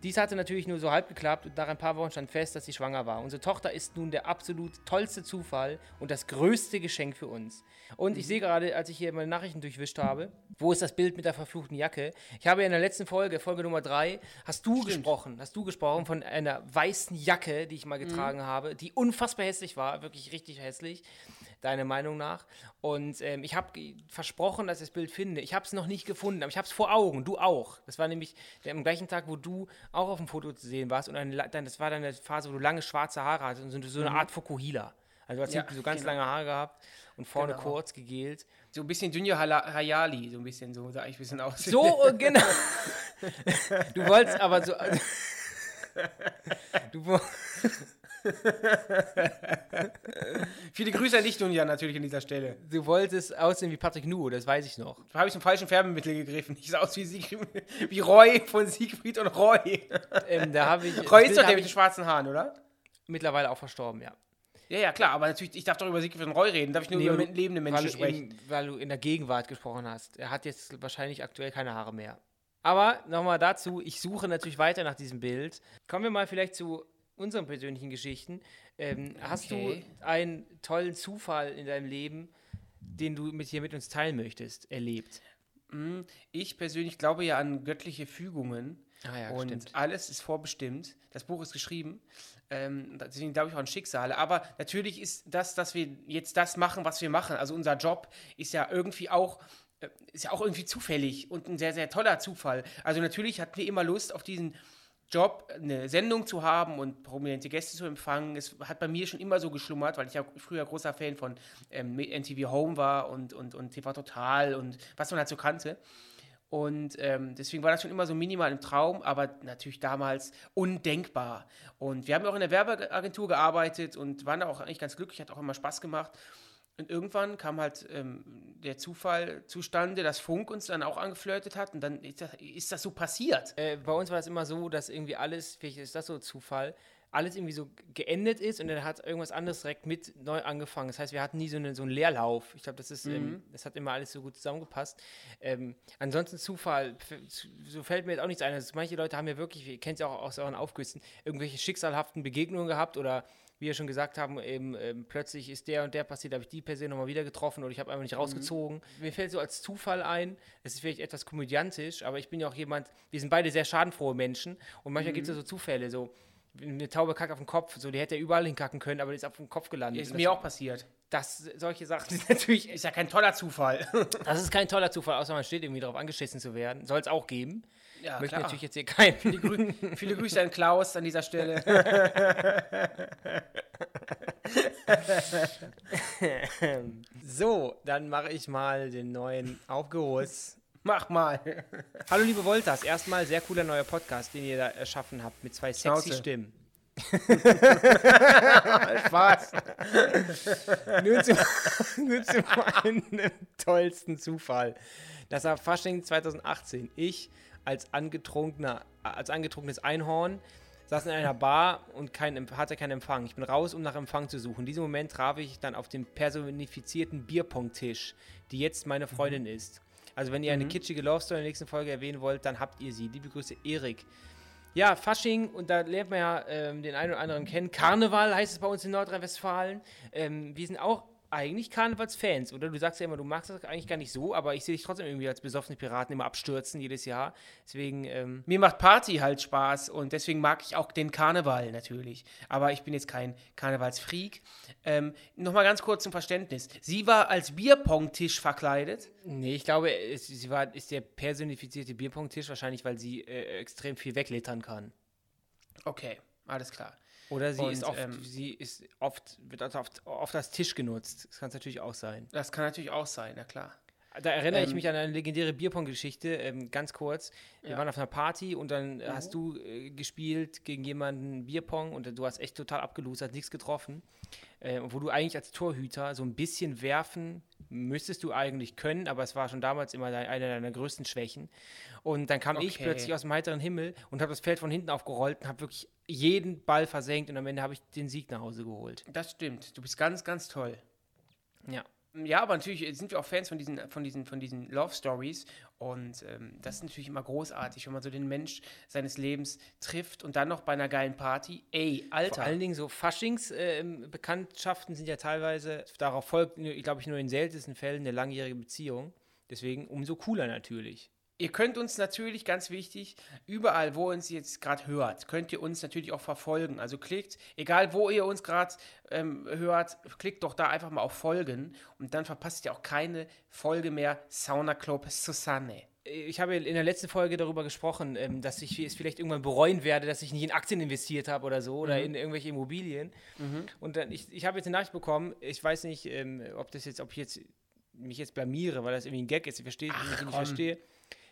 Dies hatte natürlich nur so halb geklappt und nach ein paar Wochen stand fest, dass sie schwanger war. Unsere Tochter ist nun der absolut tollste Zufall und das größte Geschenk für uns. Und ich sehe gerade, als ich hier meine Nachrichten durchwischt habe, wo ist das Bild mit der verfluchten Jacke? Ich habe ja in der letzten Folge, Folge Nummer 3, hast du gesprochen, hast du gesprochen von einer weißen Jacke, die ich mal getragen habe, die unfassbar hässlich war, wirklich richtig hässlich, deiner Meinung nach. Und ähm, ich habe versprochen, dass ich das Bild finde. Ich habe es noch nicht gefunden, aber ich habe es vor Augen, du auch. Das war nämlich der, am gleichen Tag, wo du auch auf dem Foto zu sehen warst und eine, das war dann eine Phase, wo du lange schwarze Haare hattest und so, so eine Art Fokuhila. Also du hast Ja, so ganz genau. lange Haare gehabt und vorne Genau. kurz gegelt. So ein bisschen Hala- Hayali, so ein bisschen, so sah ich ein bisschen aus. So, äh, genau. Du wolltest aber so. Du, wo- Viele Grüße an dich, Dunja, natürlich an dieser Stelle. du wolltest aussehen wie Patrick Nu, das weiß ich noch. Da habe ich zum falschen Färbemittel gegriffen. Ich sah aus wie, Siegfried, wie Roy von Siegfried und Roy. Ähm, da habe ich. Roy ist doch der mit den schwarzen Haaren, oder? mittlerweile auch verstorben, ja. Ja, ja, klar, aber natürlich, ich darf doch über Siegfried und Roy reden. Darf ich nur über weil du- lebende weil Menschen du sprechen? In, weil du in der Gegenwart gesprochen hast. Er hat jetzt wahrscheinlich aktuell keine Haare mehr. Aber nochmal dazu, ich suche natürlich weiter nach diesem Bild. Kommen wir mal vielleicht zu unseren persönlichen Geschichten. Ähm, Hast Okay. du einen tollen Zufall in deinem Leben, den du mit hier mit uns teilen möchtest, erlebt? Ich persönlich glaube ja an göttliche Fügungen. Ah ja, und stimmt. alles ist vorbestimmt. Das Buch ist geschrieben. Ähm, deswegen glaube ich auch an Schicksale. Aber natürlich ist das, dass wir jetzt das machen, was wir machen. Also unser Job ist ja irgendwie auch äh, ist ja auch irgendwie zufällig und ein sehr, sehr toller Zufall. Also natürlich hatten wir immer Lust auf diesen Job, eine Sendung zu haben und prominente Gäste zu empfangen. Es hat bei mir schon immer so geschlummert, weil ich ja früher großer Fan von ähm, NTV Home war und, und, und TV Total und was man halt so kannte. Und ähm, deswegen war das schon immer so minimal im Traum, aber natürlich damals undenkbar. Und wir haben auch in der Werbeagentur gearbeitet und waren da auch eigentlich ganz glücklich, hat auch immer Spaß gemacht. Und irgendwann kam halt ähm, der Zufall zustande, dass Funk uns dann auch angeflirtet hat und dann ist das, ist das so passiert. Äh, bei uns war das immer so, dass irgendwie alles, vielleicht ist das so Zufall, alles irgendwie so geendet ist und dann hat irgendwas anderes direkt mit neu angefangen. Das heißt, wir hatten nie so, eine, so einen Leerlauf. Ich glaube, das ist, ähm, das hat immer alles so gut zusammengepasst. Ähm, ansonsten Zufall, so fällt mir jetzt auch nichts ein. Also manche Leute haben ja wirklich, ihr kennt es ja auch aus euren Aufgüssen, irgendwelche schicksalhaften Begegnungen gehabt oder wie wir schon gesagt haben, eben ähm, plötzlich ist der und der passiert, habe ich die Person nochmal wieder getroffen oder ich habe einfach nicht rausgezogen. Mir fällt so als Zufall ein, es ist vielleicht etwas komödiantisch, aber ich bin ja auch jemand, wir sind beide sehr schadenfrohe Menschen und manchmal gibt es ja so Zufälle, so eine Taube kackt auf den Kopf, so die hätte er überall hinkacken können, aber die ist auf den Kopf gelandet. Ist mir auch passiert. das, solche Sachen sind natürlich, Ist ja kein toller Zufall. das ist kein toller Zufall, außer man steht irgendwie darauf angeschissen zu werden. Soll es auch geben. ja, Möchte klar. natürlich jetzt hier keinen. Viele Grüße an Klaus an dieser Stelle. So, dann mache ich mal den neuen Aufgeruss. Mach mal. Hallo liebe Voltas, erstmal sehr cooler neuer Podcast, den ihr da erschaffen habt mit zwei sexy Schnauze. Stimmen. Spaß. Nun zu, nun zu meinem tollsten Zufall. Das war Fasching 2018. Ich als angetrunkener, als angetrunkenes Einhorn saß in einer Bar und kein, hatte keinen Empfang. Ich bin raus, um nach Empfang zu suchen. In diesem Moment traf ich dann auf den personifizierten Bierpong-Tisch, die jetzt meine Freundin ist. Also wenn ihr eine kitschige Love Story in der nächsten Folge erwähnen wollt, dann habt ihr sie. Liebe Grüße, Erik. Ja, Fasching, und da lernt man ja ähm, den einen oder anderen kennen. Karneval heißt es bei uns in Nordrhein-Westfalen. Ähm, wir sind auch eigentlich Karnevalsfans, oder? Du sagst ja immer, du magst das eigentlich gar nicht so, aber ich sehe dich trotzdem irgendwie als besoffene Piraten immer abstürzen jedes Jahr. Deswegen, ähm, Mir macht Party halt Spaß und deswegen mag ich auch den Karneval natürlich. Aber ich bin jetzt kein Karnevalsfreak. Ähm, Nochmal ganz kurz zum Verständnis. Sie war als Bierpong-Tisch verkleidet. nee, ich glaube, es, sie war, ist der personifizierte Bierpong-Tisch wahrscheinlich, weil sie äh, extrem viel weglittern kann. Okay, alles klar. Oder sie Und, ist oft, ähm, sie ist oft, wird oft, oft als Tisch genutzt. Das kann es natürlich auch sein. Das kann natürlich auch sein, na klar. Da erinnere ich Ähm, mich an eine legendäre Bierpong-Geschichte, ähm, ganz kurz. Wir Ja. Waren auf einer Party und dann äh, hast du äh, gespielt gegen jemanden Bierpong und du hast echt total abgelosert, nichts getroffen. Äh, wo du eigentlich als Torhüter so ein bisschen werfen müsstest du eigentlich können, aber es war schon damals immer dein, eine deiner größten Schwächen. Und dann kam ich Okay. plötzlich aus dem heiteren Himmel und habe das Feld von hinten aufgerollt und habe wirklich jeden Ball versenkt und am Ende habe ich den Sieg nach Hause geholt. Das stimmt. Du bist ganz, ganz toll. Ja. Ja, aber natürlich sind wir auch Fans von diesen, von diesen, von diesen Love Stories. Und ähm, das ist natürlich immer großartig, wenn man so den Mensch seines Lebens trifft und dann noch bei einer geilen Party. Ey, Vor Alter. allen Dingen so Faschings-Bekanntschaften sind ja teilweise, darauf folgt, glaube ich, nur in seltensten Fällen eine langjährige Beziehung. Deswegen umso cooler natürlich. Ihr könnt uns natürlich, ganz wichtig, überall, wo ihr uns jetzt gerade hört, könnt ihr uns natürlich auch verfolgen. Also klickt, egal wo ihr uns gerade ähm, hört, klickt doch da einfach mal auf Folgen und dann verpasst ihr auch keine Folge mehr Sauna Club Susanne. Ich habe in der letzten Folge darüber gesprochen, ähm, dass ich es vielleicht irgendwann bereuen werde, dass ich nicht in Aktien investiert habe oder so oder in irgendwelche Immobilien. Und dann, ich, ich habe jetzt eine Nachricht bekommen, ich weiß nicht, ähm, ob das jetzt, ob ich jetzt mich jetzt blamiere, weil das irgendwie ein Gag ist, ich verstehe nicht, ich nicht komm.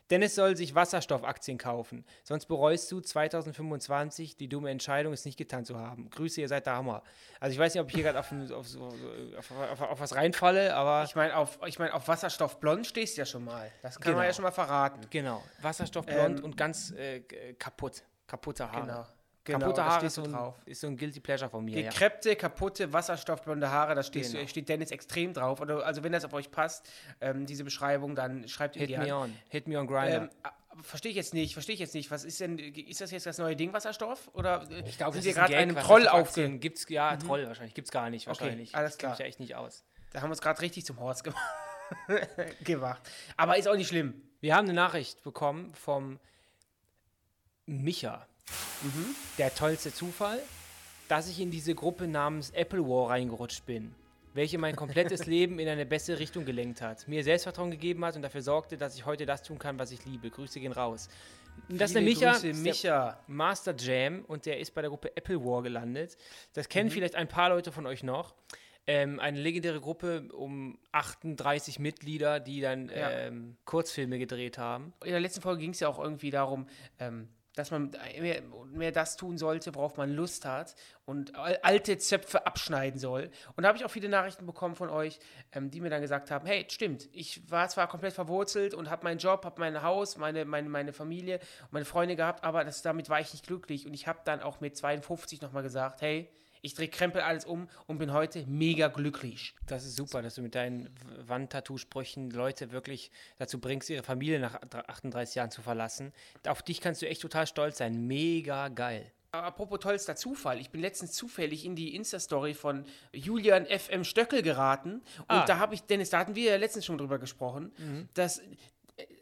Verstehe. Dennis soll sich Wasserstoffaktien kaufen. Sonst bereust du 2025 die dumme Entscheidung, es nicht getan zu haben. Grüße, ihr seid der Hammer. Also ich weiß nicht, ob ich hier gerade auf, auf, auf, auf, was reinfalle, aber Ich meine, auf, ich mein, auf Wasserstoff Blond stehst du ja schon mal. Das kann man Genau. ja schon mal verraten. genau, Wasserstoffblond Ähm, und ganz äh, kaputt. Kaputte Haare. Genau. Genau, kaputte Haare ist so, ein, drauf. ist so ein Guilty Pleasure von mir. Ja. Gekrempte, kaputte, wasserstoffblonde Haare, da stehst Genau. du, steht Dennis extrem drauf. Also wenn das auf euch passt, ähm, diese Beschreibung, dann schreibt Hit gerne. me on. Hit me on Grinder. Ähm, verstehe ich jetzt nicht, verstehe ich jetzt nicht. Was ist denn, ist das jetzt das neue Ding, Wasserstoff? Oder äh, ich glaube, sind das wir gerade einem Troll das auf aufge... Aktien Gibt's, ja, Troll wahrscheinlich. Gibt's gar nicht, Okay, wahrscheinlich. alles Ich kenn mich klar. ja echt nicht aus. Da haben wir uns gerade richtig zum Horst gemacht. gemacht. Aber ist auch nicht schlimm. Wir haben eine Nachricht bekommen vom Micha. Der tollste Zufall, dass ich in diese Gruppe namens Apple War reingerutscht bin, welche mein komplettes Leben in eine bessere Richtung gelenkt hat, mir Selbstvertrauen gegeben hat und dafür sorgte, dass ich heute das tun kann, was ich liebe. Grüße gehen raus. Und das ist der Micha, Grüße, ist der Micha. Master Jam und der ist bei der Gruppe Apple War gelandet. Das Mhm. kennen vielleicht ein paar Leute von euch noch. Ähm, eine legendäre Gruppe um 38 Mitglieder, die dann Ja. ähm, Kurzfilme gedreht haben. In der letzten Folge ging es ja auch irgendwie darum, ähm, dass man mehr, mehr das tun sollte, worauf man Lust hat und al- alte Zöpfe abschneiden soll. Und da habe ich auch viele Nachrichten bekommen von euch, ähm, die mir dann gesagt haben, hey, stimmt, ich war zwar komplett verwurzelt und habe meinen Job, habe mein Haus, meine, meine, meine Familie meine Freunde gehabt, aber das, damit war ich nicht glücklich. Und ich habe dann auch mit 52 nochmal gesagt, hey, ich drehe Krempel alles um und bin heute mega glücklich. Das ist super, dass du mit deinen Wandtattoo-Sprüchen Leute wirklich dazu bringst, ihre Familie nach 38 Jahren zu verlassen. Auf dich kannst du echt total stolz sein. Mega geil. Apropos tollster Zufall, ich bin letztens zufällig in die Insta-Story von Julian FM Stöckel geraten und Ah. da habe ich, Dennis, da hatten wir ja letztens schon drüber gesprochen, dass äh,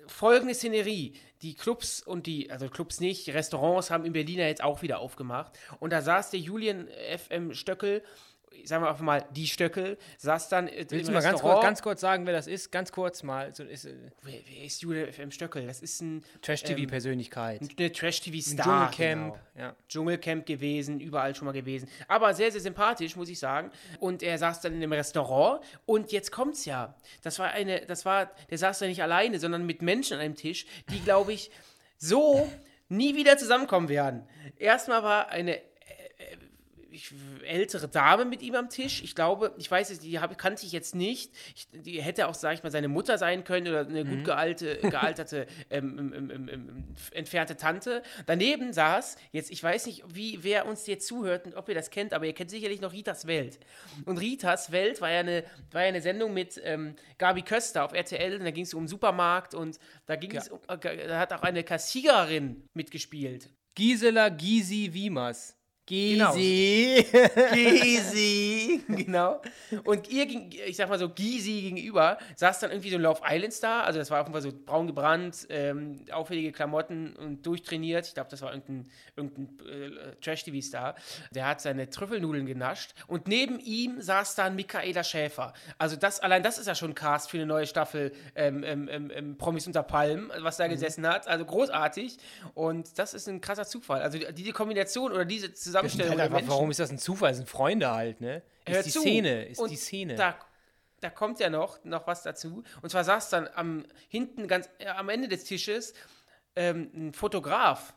folgende Szenerie, die Clubs und die, also Clubs nicht, Restaurants haben in Berlin ja jetzt auch wieder aufgemacht. Und da saß der Julian FM Stöckel, sagen wir einfach mal die Stöckel, saß dann Willst im du mal ganz kurz, ganz kurz sagen, wer das ist? Ganz kurz mal. So ist, äh, wer, wer ist Julian FM Stöckel? Das ist ein Trash-TV-Persönlichkeit. eine Trash-TV-Star. Dschungelcamp. genau. Ja. Dschungelcamp gewesen, überall schon mal gewesen. Aber sehr, sehr sympathisch, muss ich sagen. Und er saß dann in einem Restaurant und jetzt kommt's ja. Das war eine, das war, der saß da nicht alleine, sondern mit Menschen an einem Tisch, die, glaube ich, so nie wieder zusammenkommen werden. Erstmal war eine ich, ältere Dame mit ihm am Tisch. Ich glaube, ich weiß es, die hab, kannte ich jetzt nicht. Ich, die hätte auch, sag ich mal, seine Mutter sein können oder eine gut gealte, gealterte, ähm, ähm, ähm, entfernte Tante. Daneben saß, jetzt, ich weiß nicht, wie, wer uns jetzt zuhört und ob ihr das kennt, aber ihr kennt sicherlich noch Ritas Welt. Und Ritas Welt war ja eine, war ja eine Sendung mit ähm, Gabi Köster auf RTL und da ging es um den Supermarkt und da ging es um, äh, da hat auch eine Kassiererin mitgespielt. Gisela Gysi Wiemers. Genau. Gysi. Gysi, genau. Und ihr, ging, ich sag mal so, Gysi gegenüber, saß dann irgendwie so ein Love Island Star, also das war auf jeden Fall so braun gebrannt, ähm, auffällige Klamotten und durchtrainiert. Ich glaube, das war irgendein, irgendein äh, Trash-TV-Star. Der hat seine Trüffelnudeln genascht und neben ihm saß dann Michaela Schäfer. Also das, allein das ist ja schon Cast für eine neue Staffel ähm, ähm, ähm, ähm, Promis unter Palmen, was da gesessen hat. Also großartig. Und das ist ein krasser Zufall. Also die, die Kombination oder diese Zusammenstellung Alter, Menschen. warum ist das ein Zufall? Das sind Freunde halt, ne? Ist Hör die zu. Szene, ist Und die Szene. Da, da kommt ja noch, noch was dazu. Und zwar saß dann am hinten ganz äh, am Ende des Tisches ähm, ein Fotograf.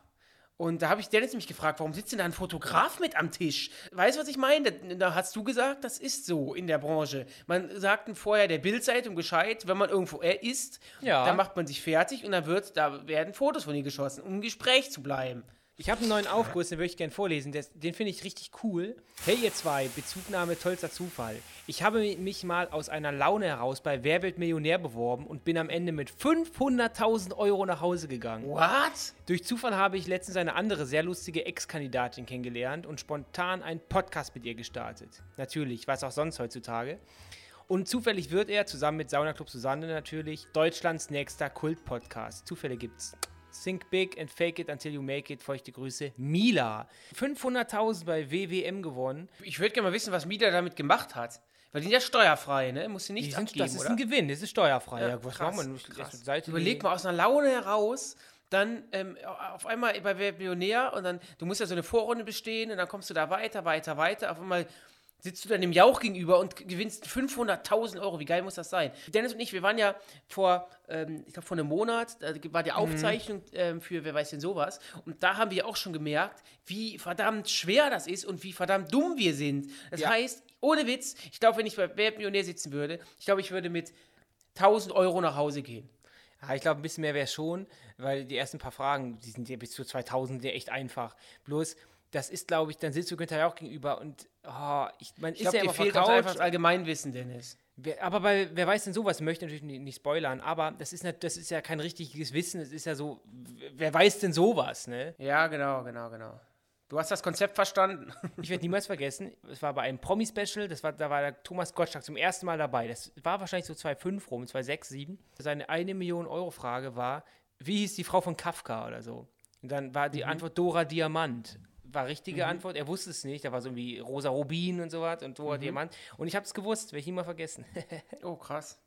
Und da habe ich Dennis mich gefragt, warum sitzt denn da ein Fotograf mit am Tisch? Weißt du, was ich meine? Da, da hast du gesagt, das ist so in der Branche. Man sagt vorher der Bildzeitung Bescheid, wenn man irgendwo er ist, Ja. dann macht man sich fertig und dann wird, da werden Fotos von ihr geschossen, um im Gespräch zu bleiben. Ich habe einen neuen Aufguss, den würde ich gerne vorlesen. Der, den finde ich richtig cool. Hey ihr zwei, Bezugnahme tollster Zufall. Ich habe mich mal aus einer Laune heraus bei Wer wird Millionär beworben und bin am Ende mit 500.000 Euro nach Hause gegangen. What? Durch Zufall habe ich letztens eine andere sehr lustige Ex-Kandidatin kennengelernt und spontan einen Podcast mit ihr gestartet. Natürlich, was auch sonst heutzutage. Und zufällig wird er, zusammen mit Sauna Club Susanne natürlich, Deutschlands nächster Kult-Podcast. Zufälle gibt's. Think big and fake it until you make it. Feuchte Grüße, Mila. 500.000 bei WWM gewonnen. Ich würde gerne mal wissen, was Mieter damit gemacht hat. Weil die sind ja steuerfrei, ne? Muss sie Die nichts sind, abgeben, das ist oder? ein Gewinn, das ist steuerfrei. Ja, Ja, was krass? Erst krass. Seite Überleg mal aus einer Laune heraus, dann ähm, auf einmal bei Wer Millionär und dann, du musst ja so eine Vorrunde bestehen und dann kommst du da weiter, weiter, weiter. Auf einmal sitzt du dann dem Jauch gegenüber und gewinnst 500.000 Euro. Wie geil muss das sein? Dennis und ich, wir waren ja vor, ähm, ich glaube vor einem Monat, da war die Aufzeichnung ähm, für Wer weiß denn sowas. Und da haben wir auch schon gemerkt, wie verdammt schwer das ist und wie verdammt dumm wir sind. Das Ja. heißt, ohne Witz, ich glaube, wenn ich bei Wer wird Millionär sitzen würde, ich glaube, ich würde mit 1000 Euro nach Hause gehen. Ja, ich glaube, ein bisschen mehr wäre schon, weil die ersten paar Fragen, die sind ja bis zu 2000 ja echt einfach. Bloß, das ist, glaube ich, dann sitzt du Günther Jauch gegenüber und oh, ich, man Ich ist glaube, ja immer vertraut. einfach das Allgemeinwissen, Dennis. Wer, aber bei, wer weiß denn sowas, ich möchte natürlich nicht, nicht spoilern, aber das ist, nicht, das ist ja kein richtiges Wissen, es ist ja so, wer weiß denn sowas, ne? Ja, genau, genau, genau. Du hast das Konzept verstanden. Ich werde niemals vergessen, es war bei einem Promi-Special, das war, da war der Thomas Gottschalk zum ersten Mal dabei. Das war wahrscheinlich so 2,5 rum, 2,6, 7. Seine eine Million Euro Frage war, wie hieß die Frau von Kafka oder so? Und dann war Mhm. die Antwort Dora Diamant. War richtige Antwort. Er wusste es nicht. Da war so wie Rosa Rubin und so was und Mhm. Dora Diamant. Und ich habe es gewusst, werde ich nie mal vergessen. Oh, krass.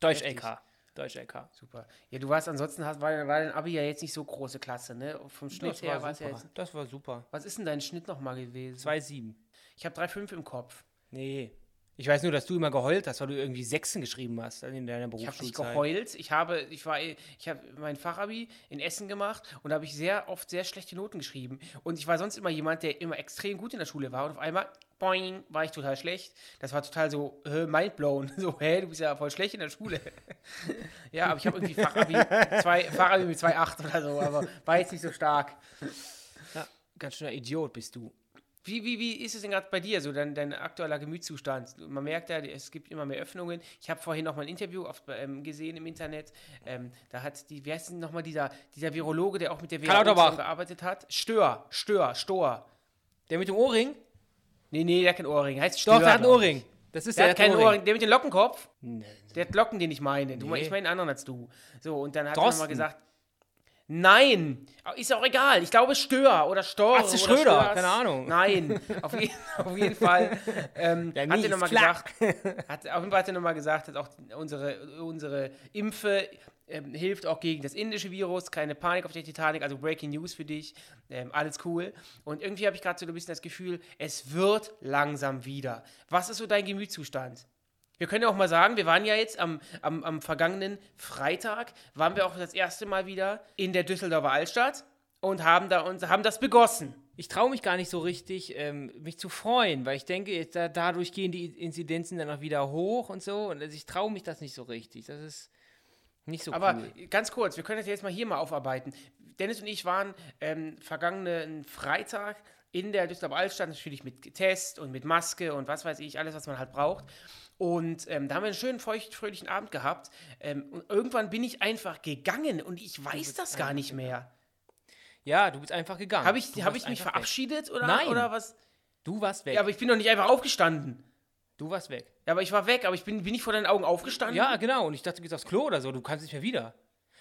Deutsch. LK. Deutsch LK. Super. Ja, du warst ansonsten, hast, war, war dein Abi ja jetzt nicht so große Klasse, ne? Vom Schnitt Das her war es ja jetzt. Das war super. Was ist denn dein Schnitt nochmal gewesen? 2,7. Ich habe 3,5 im Kopf. Nee. Ich weiß nur, dass du immer geheult hast, weil du irgendwie Sechsen geschrieben hast in deiner Ich habe nicht geheult. Ich habe, ich war, ich habe mein Fachabi in Essen gemacht und da habe ich sehr oft sehr schlechte Noten geschrieben. Und ich war sonst immer jemand, der immer extrem gut in der Schule war und auf einmal, boing, war ich total schlecht. Das war total so äh, mindblown. So, hä, du bist ja voll schlecht in der Schule. ja, aber ich habe irgendwie Fachabi, zwei, Fachabi mit 2,8 oder so, aber war jetzt nicht so stark. Ja, ganz schöner Idiot bist du. Wie, wie, wie ist es denn gerade bei dir, so dein, dein aktueller Gemütszustand? Man merkt ja, es gibt immer mehr Öffnungen. Ich habe vorhin noch mal ein Interview auf, ähm, gesehen im Internet. Ähm, da hat die, wer ist denn nochmal dieser, dieser Virologe, der auch mit der WHO gearbeitet hat? Stör, Stör, Stor. Der mit dem Ohrring? Nee, nee, der hat keinen Ohrring. Heißt Stör. Doch, der hat einen. Ohrring. Das ist Der hat keinen einen Ohrring. Der mit dem Lockenkopf? Nee. Der hat Locken, den ich meine. Du, Nee. Ich meine einen anderen als du. So, und dann hat er nochmal gesagt, nein, ist auch egal. Ich glaube Stör oder Stor. Atze oder Schröder, Störs. keine Ahnung. Nein, auf, je, auf jeden Fall ähm, Der hat er nochmal gesagt, hat, auf jeden Fall hat er nochmal gesagt, dass auch unsere, unsere Impfe ähm, hilft auch gegen das indische Virus. Keine Panik auf der Titanic, also Breaking News für dich. Ähm, alles cool. Und irgendwie habe ich gerade so ein bisschen das Gefühl, es wird langsam wieder. Was ist so dein Gemütszustand? Wir können ja auch mal sagen, wir waren ja jetzt am, am, am vergangenen Freitag, waren wir auch das erste Mal wieder in der Düsseldorfer Altstadt und haben, da uns, haben das begossen. Ich traue mich gar nicht so richtig, ähm, mich zu freuen, weil ich denke, da, dadurch gehen die Inzidenzen dann auch wieder hoch und so. Und also ich traue mich das nicht so richtig. Das ist nicht so Aber cool. ganz kurz, wir können das jetzt mal hier mal aufarbeiten. Dennis und ich waren ähm, vergangenen Freitag in der Düsseldorfer Altstadt, natürlich mit Test und mit Maske und was weiß ich, alles, was man halt braucht. Und ähm, da haben wir einen schönen, feucht, fröhlichen Abend gehabt. Ähm, und irgendwann bin ich einfach gegangen und ich weiß das gar nicht mehr. Ja, du bist einfach gegangen. Habe ich, hab ich mich verabschiedet oder, Nein. oder was? Weg. Du warst weg. Ja, aber ich bin doch nicht einfach aufgestanden. du warst weg. Ja, aber ich war weg, aber ich bin, bin ich vor deinen Augen aufgestanden? Ja, genau. Und ich dachte, du gehst aufs Klo oder so. Du kannst nicht mehr wieder.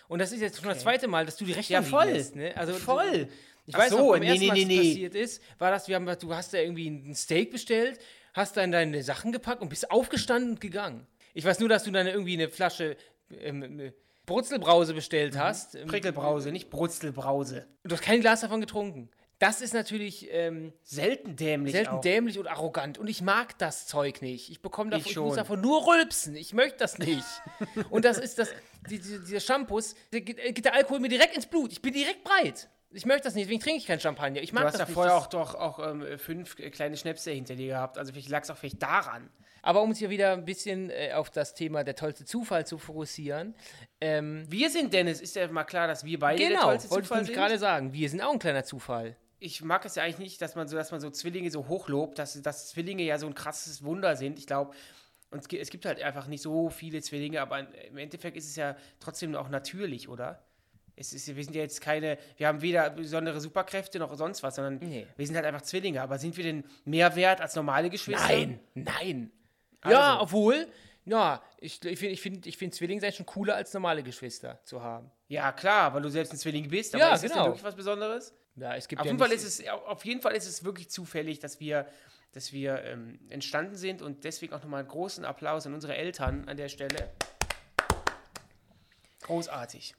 Und das ist jetzt schon das zweite Mal, dass du die Rechnung Ja, voll. lässt, ne? Also, Voll. Du, ich Ach weiß so, noch, beim nee, ersten nee, Mal, als nee. passiert ist, war das, wir haben, du hast da irgendwie ein Steak bestellt, hast dann deine Sachen gepackt und bist aufgestanden und gegangen. Ich weiß nur, dass du dann irgendwie eine Flasche ähm, äh, Brutzelbrause bestellt Mhm. hast. Ähm, Prickelbrause, nicht Brutzelbrause. Du hast kein Glas davon getrunken. Das ist natürlich ähm, Selten dämlich selten auch. dämlich und arrogant. Und ich mag das Zeug nicht. Ich bekomme davon, Ich ich, muss davon nur rülpsen. Ich möchte das nicht. und das ist das, die, die, dieser Shampoos, geht, äh, geht der Alkohol mir direkt ins Blut. Ich bin direkt breit. Ich möchte das nicht, deswegen trinke ich kein Champagner. Ich mag Du hast das ja nicht. vorher auch doch auch ähm, fünf kleine Schnäpse hinter dir gehabt. Also vielleicht lag es auch vielleicht daran. Aber um uns hier wieder ein bisschen äh, auf das Thema der tollste Zufall zu fokussieren. Ähm, Wir sind Dennis, ist ja mal klar, dass wir beide der genau, tollste wollte ich Zufall nämlich sind. gerade sagen. Wir sind auch ein kleiner Zufall. Ich mag es ja eigentlich nicht, dass man so, dass man so Zwillinge so hochlobt, dass, dass Zwillinge ja so ein krasses Wunder sind. Ich glaube, und es gibt halt einfach nicht so viele Zwillinge, aber im Endeffekt ist es ja trotzdem auch natürlich, oder? Es ist, wir sind ja jetzt keine, wir haben weder besondere Superkräfte noch sonst was, sondern Nee. wir sind halt einfach Zwillinge. Aber sind wir denn mehr wert als normale Geschwister? Nein, nein. Also. Ja, obwohl, ja, ich, ich finde ich find, ich find Zwillinge sein schon cooler als normale Geschwister zu haben. Ja, klar, weil du selbst ein Zwilling bist, aber Ja, ist das denn genau. wirklich was Besonderes? Ja, es gibt Auf ja jeden, Fall ist es, auf jeden Fall ist es wirklich zufällig, dass wir, dass wir ähm, entstanden sind und deswegen auch nochmal einen großen Applaus an unsere Eltern an der Stelle. Großartig.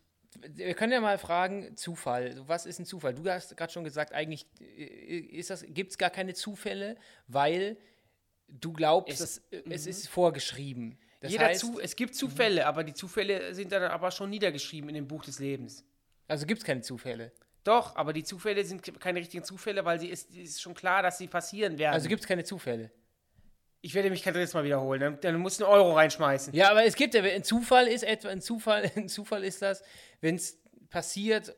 Wir können ja mal fragen, Zufall. Was ist ein Zufall? Du hast gerade schon gesagt, eigentlich äh, gibt es gar keine Zufälle, weil du glaubst, Es- dass, äh, es ist vorgeschrieben. Das Jeder heißt, zu, es gibt Zufälle, aber die Zufälle sind dann aber schon niedergeschrieben in dem Buch des Lebens. also gibt es keine Zufälle. Doch, aber die Zufälle sind keine richtigen Zufälle, weil sie ist, ist schon klar, dass sie passieren werden. Also gibt es keine Zufälle. Ich werde mich kein drittes Mal wiederholen. Dann, musst du einen Euro reinschmeißen. Ja, aber es gibt ja, ein Zufall ist etwa, ein Zufall, ein Zufall ist das, wenn es passiert,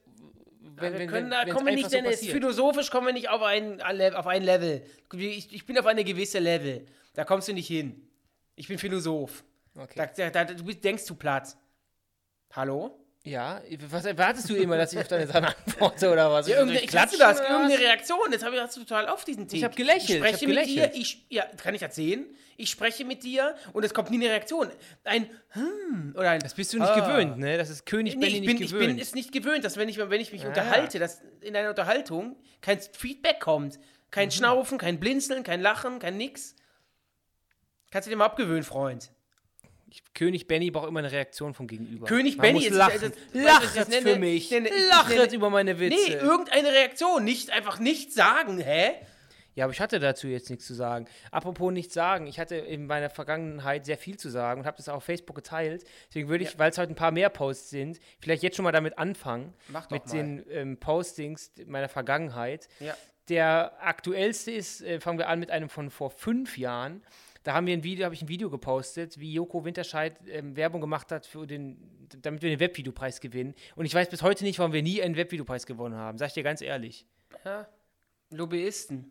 wenn, wir wenn, können, wenn, da kommen wir nicht, so Dennis. passiert. Philosophisch kommen wir nicht auf ein, auf ein Level. Ich, ich bin auf eine gewisse Level. Da kommst du nicht hin. Ich bin Philosoph. Okay. Da, da, da, du denkst zu platt. Hallo? Ja, was erwartest du immer, dass ich auf deine Sachen antworte oder was? Ja, irgendeine, ich hasse Klatschen das, irgendeine? Reaktion. Jetzt habe ich das total auf diesen Tick. hab gelächelt, Ich ich spreche hab mit gelächelt. dir, ich, ja, kann ich das sehen? Ich spreche mit dir und es kommt nie eine Reaktion. Ein hm oder ein Das bist du nicht ah. gewöhnt, ne? Das ist König Nee, Benny ich nicht bin, ich gewöhnt. bin es nicht gewöhnt, dass wenn ich, wenn ich mich Ja. unterhalte, dass in einer Unterhaltung kein Feedback kommt. Kein Mhm. Schnaufen, kein Blinzeln, kein Lachen, kein nix. Kannst du dir mal abgewöhnen, Freund. König Benny braucht immer eine Reaktion vom Gegenüber. König Man Benny ist- lachen. das nenne- für mich. ich ich Lachet nenne- über meine Witze. Nee, irgendeine Reaktion, nicht einfach nichts sagen, hä? Ja, aber ich hatte dazu jetzt nichts zu sagen. Apropos nichts sagen, ich hatte in meiner Vergangenheit sehr viel zu sagen und habe das auch auf Facebook geteilt. Deswegen würde ich, weil es heute ein paar mehr Posts sind, vielleicht jetzt schon mal damit anfangen. Mach doch mit mal. den ähm, Postings meiner Vergangenheit. Ja. Der aktuellste ist, äh, fangen wir an mit einem von vor fünf Jahren. Da haben wir ein Video, habe ich ein Video gepostet, wie Joko Winterscheid ähm, Werbung gemacht hat für den, damit wir den Webvideopreis gewinnen. Und ich weiß bis heute nicht, warum wir nie einen Webvideopreis gewonnen haben. Sag ich dir ganz ehrlich. ja. Lobbyisten.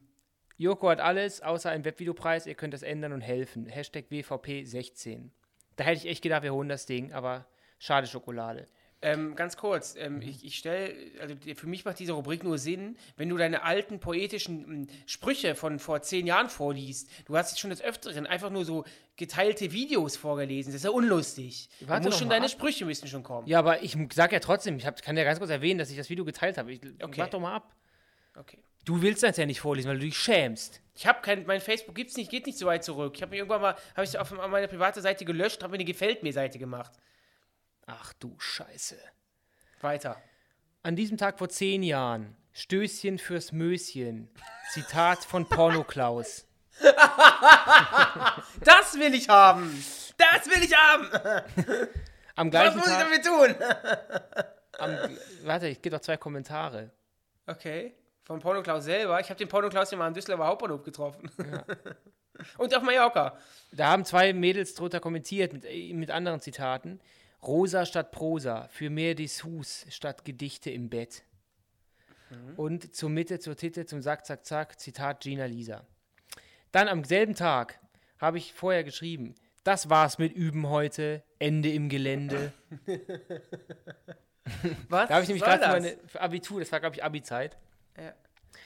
Joko hat alles außer einen Webvideopreis. Ihr könnt das ändern und helfen. Hashtag WVP16. Da hätte ich echt gedacht, wir holen das Ding, aber schade Schokolade. Ähm, ganz kurz, Mhm. ähm, ich, ich stelle, also für mich macht diese Rubrik nur Sinn, wenn du deine alten poetischen ähm, Sprüche von vor zehn Jahren vorliest. Du hast jetzt schon des Öfteren einfach nur so geteilte Videos vorgelesen. Das ist ja unlustig. Warte du musst schon deine ab. Sprüche müssen schon kommen. Ja, aber ich sag ja trotzdem, ich hab, kann ja ganz kurz erwähnen, dass ich das Video geteilt habe. Ich, Okay. Warte doch mal ab. Okay. Du willst das ja nicht vorlesen, weil du dich schämst. Ich habe kein, mein Facebook gibt's nicht, geht nicht so weit zurück. Ich habe mir irgendwann mal, habe ich auf meine private Seite gelöscht, habe mir eine Gefällt mir Seite gemacht. Ach du Scheiße. Weiter. An diesem Tag vor zehn Jahren. Stößchen fürs Möschen. Zitat von Porno-Klaus. Das will ich haben. Das will ich haben. Am Was gleichen muss ich damit tun? Am, warte, ich gebe doch zwei Kommentare. Okay. Von Pornoklaus selber. Ich habe den Pornoklaus ja mal am Düsseldorfer Hauptbahnhof getroffen. Und auf Mallorca. Da haben zwei Mädels drunter kommentiert mit, äh, mit anderen Zitaten. Rosa statt Prosa, für mehr Dessous statt Gedichte im Bett. Und zur Mitte, zur Titte, zum Sack, Zack, Zack, Zitat Gina Lisa. Dann am selben Tag habe ich vorher geschrieben, das war's mit Üben heute, Ende im Gelände. Was? Da habe ich nämlich gerade meine für Abitur, das war glaube ich Abi-Zeit. Ja.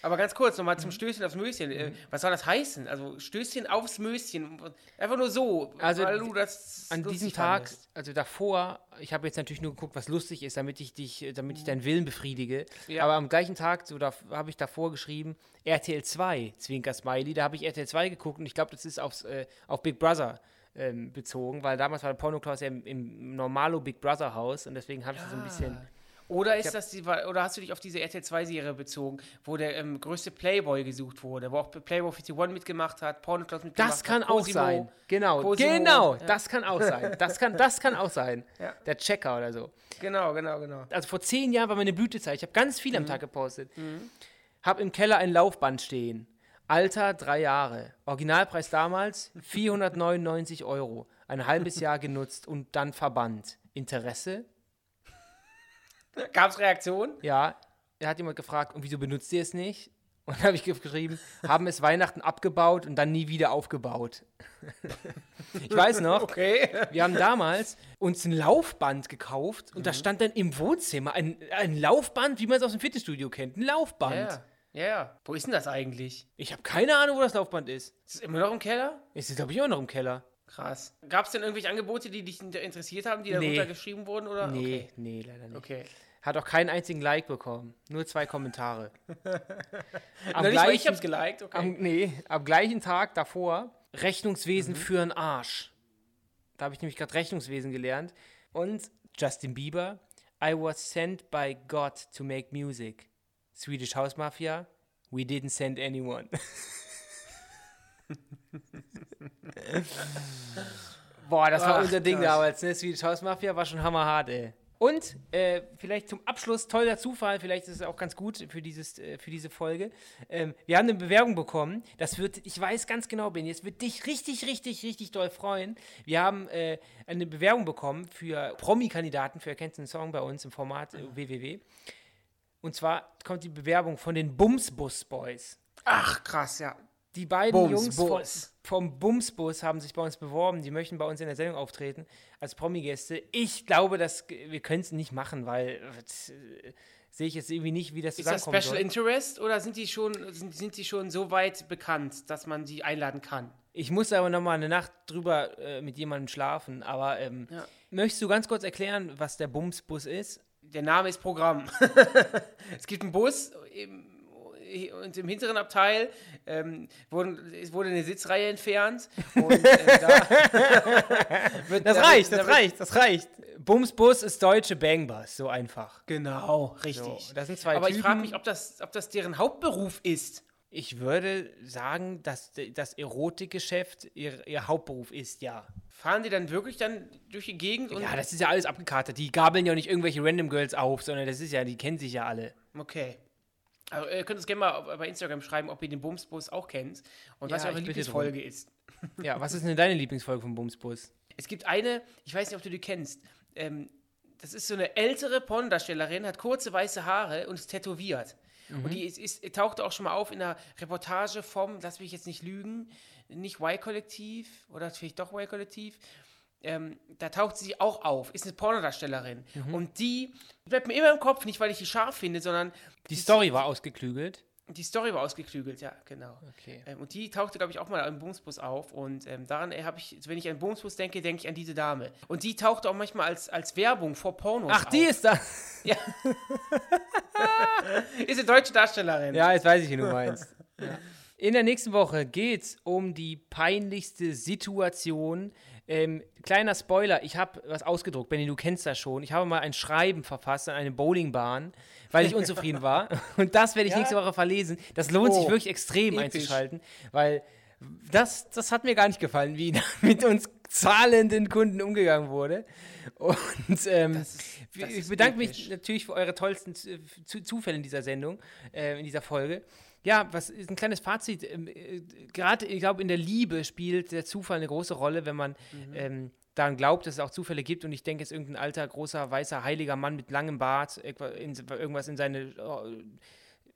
Aber ganz kurz nochmal zum Stößchen aufs Möschen. Äh, Mhm. Was soll das heißen? Also Stößchen aufs Möschen. Einfach nur so. Also weil du das An diesem Tag, fandest. also davor, ich habe jetzt natürlich nur geguckt, was lustig ist, damit ich dich, damit ich deinen Willen befriedige. Ja. Aber am gleichen Tag, so da habe ich davor geschrieben, RTL 2, Zwinker Smiley, da habe ich RTL 2 geguckt und ich glaube, das ist aufs, äh, auf Big Brother ähm, bezogen, weil damals war der Pornoklaus ja im, im normalo Big Brother Haus und deswegen habe ich das so ein bisschen. Oder ist das die, oder hast du dich auf diese RTL 2-Serie bezogen, wo der ähm, größte Playboy gesucht wurde, wo auch Playboy 51 mitgemacht hat, Pornoklaus mitgemacht Das hat, kann auch Cosimo. sein. Genau, Cosimo. genau, Ja. das kann auch sein. Das kann, das kann auch sein. Ja. Der Checker oder so. Genau, genau, genau. also vor zehn Jahren war meine Blütezeit. Ich habe ganz viel Mhm. am Tag gepostet. Hab im Keller ein Laufband stehen. Alter, drei Jahre. Originalpreis damals 499 Euro. Ein halbes Jahr genutzt und dann verbannt. Interesse? Gab es Reaktionen? Ja. Er hat jemand gefragt, und wieso benutzt ihr es nicht? Und dann habe ich geschrieben, haben es Weihnachten abgebaut und dann nie wieder aufgebaut. ich weiß noch, Okay. wir haben damals uns ein Laufband gekauft und Mhm. da stand dann im Wohnzimmer ein, ein Laufband, wie man es aus dem Fitnessstudio kennt. Ein Laufband. Ja, ja. Wo ist denn das eigentlich? Ich habe keine Ahnung, wo das Laufband ist. Ist es immer noch im Keller? Ist, glaube ich, auch noch im Keller. Krass. Gab es denn irgendwelche Angebote, die dich inter- interessiert haben, die da Nee. runtergeschrieben wurden? Oder? Nee, nee, leider nicht. Okay. okay. Hat auch keinen einzigen Like bekommen. Nur zwei Kommentare. am, Na, mal ich gleichen, hab's geliked, okay. am, nee, am gleichen Tag davor Mhm. Rechnungswesen für einen Arsch. Da habe ich nämlich gerade Rechnungswesen gelernt. Und Justin Bieber, I was sent by God to make music. Swedish House Mafia, we didn't send anyone. Boah, das war Ach, unser Ding krass. damals, ne? Swedish House Mafia war schon hammerhart, ey. Und äh, vielleicht zum Abschluss, toller Zufall, vielleicht ist es auch ganz gut für, dieses, äh, für diese Folge. Ähm, wir haben eine Bewerbung bekommen. Das wird, ich weiß ganz genau, Benny, es wird dich richtig, richtig, richtig doll freuen. Wir haben äh, eine Bewerbung bekommen für Promi-Kandidaten für Erkennst einen Song bei uns im Format äh, www. Und zwar kommt die Bewerbung von den Bumsbus Boys. Ach, krass, ja. Die beiden Bums, Jungs vom, Bus. Vom Bumsbus haben sich bei uns beworben. Die möchten bei uns in der Sendung auftreten als Promi-Gäste. Ich glaube, dass wir können es nicht machen, weil äh, sehe ich jetzt irgendwie nicht, wie das Ist das Special soll. Interest oder sind die schon sind, sind die schon so weit bekannt, dass man sie einladen kann? Ich muss aber noch mal eine Nacht drüber äh, mit jemandem schlafen. Aber ähm, Ja. möchtest du ganz kurz erklären, was der Bumsbus ist? Der Name ist Programm. es gibt einen Bus im, und im hinteren Abteil ähm, wurden, es wurde eine Sitzreihe entfernt. Und, ähm, da wird, Das da reicht, wird, das da reicht, das reicht. Bumsbus ist deutsche Bangbus, so einfach. Genau, richtig. So, das sind zwei Aber ich frage Typen. mich, ob das, ob das deren Hauptberuf ist. Ich würde sagen, dass das Erotikgeschäft ihr, ihr Hauptberuf ist, ja. Fahren die dann wirklich dann durch die Gegend und. Ja, das ist ja alles abgekartet. Die gabeln ja auch nicht irgendwelche Random Girls auf, sondern das ist ja, die kennen sich ja alle. Okay. Also, ihr könnt uns gerne mal bei Instagram schreiben, ob ihr den Bumsbus auch kennt und was Ja, eure ich bitte Lieblingsfolge ist. Ja, was ist denn deine Lieblingsfolge vom Bumsbus? Es gibt eine, ich weiß nicht, ob du die kennst. Ähm, das ist so eine ältere Pornodarstellerin, hat kurze weiße Haare und ist tätowiert. Mhm. Und die ist, ist, tauchte auch schon mal auf in einer Reportage vom, lass mich jetzt nicht lügen, nicht Y-Kollektiv oder vielleicht doch Y-Kollektiv. Ähm, da taucht sie auch auf, ist eine Pornodarstellerin. Mhm. Und die bleibt mir immer im Kopf, nicht weil ich die scharf finde, sondern Die Story war ausgeklügelt. die Story war ausgeklügelt, ja, genau. Okay. Ähm, und die tauchte, glaube ich, auch mal im Bumsbus auf. Und ähm, daran habe ich, wenn ich an Bumsbus denke, denke ich an diese Dame. Und die tauchte auch manchmal als, als Werbung vor Pornos Ach, auf. die ist das. Ja. ist eine deutsche Darstellerin. Ja, jetzt weiß ich, wie du meinst. Ja. In der nächsten Woche geht es um die peinlichste Situation. Ähm, kleiner Spoiler, ich habe was ausgedruckt, Benny, du kennst das schon. Ich habe mal ein Schreiben verfasst an eine Bowlingbahn, weil ich unzufrieden war. Und das werde ich Ja? nächste Woche verlesen. Das lohnt sich Oh, wirklich extrem episch. einzuschalten, weil das, das hat mir gar nicht gefallen, wie mit uns zahlenden Kunden umgegangen wurde. Und ähm, das ich ist bedanke mich natürlich für eure tollsten Zufälle in dieser Sendung, äh, in dieser Folge. Ja, was ist ein kleines Fazit? Ähm, äh, Gerade, ich glaube, in der Liebe spielt der Zufall eine große Rolle, wenn man Mhm. ähm, daran glaubt, dass es auch Zufälle gibt. Und ich denke, es ist irgendein alter, großer, weißer, heiliger Mann mit langem Bart irgendwas in seine, äh,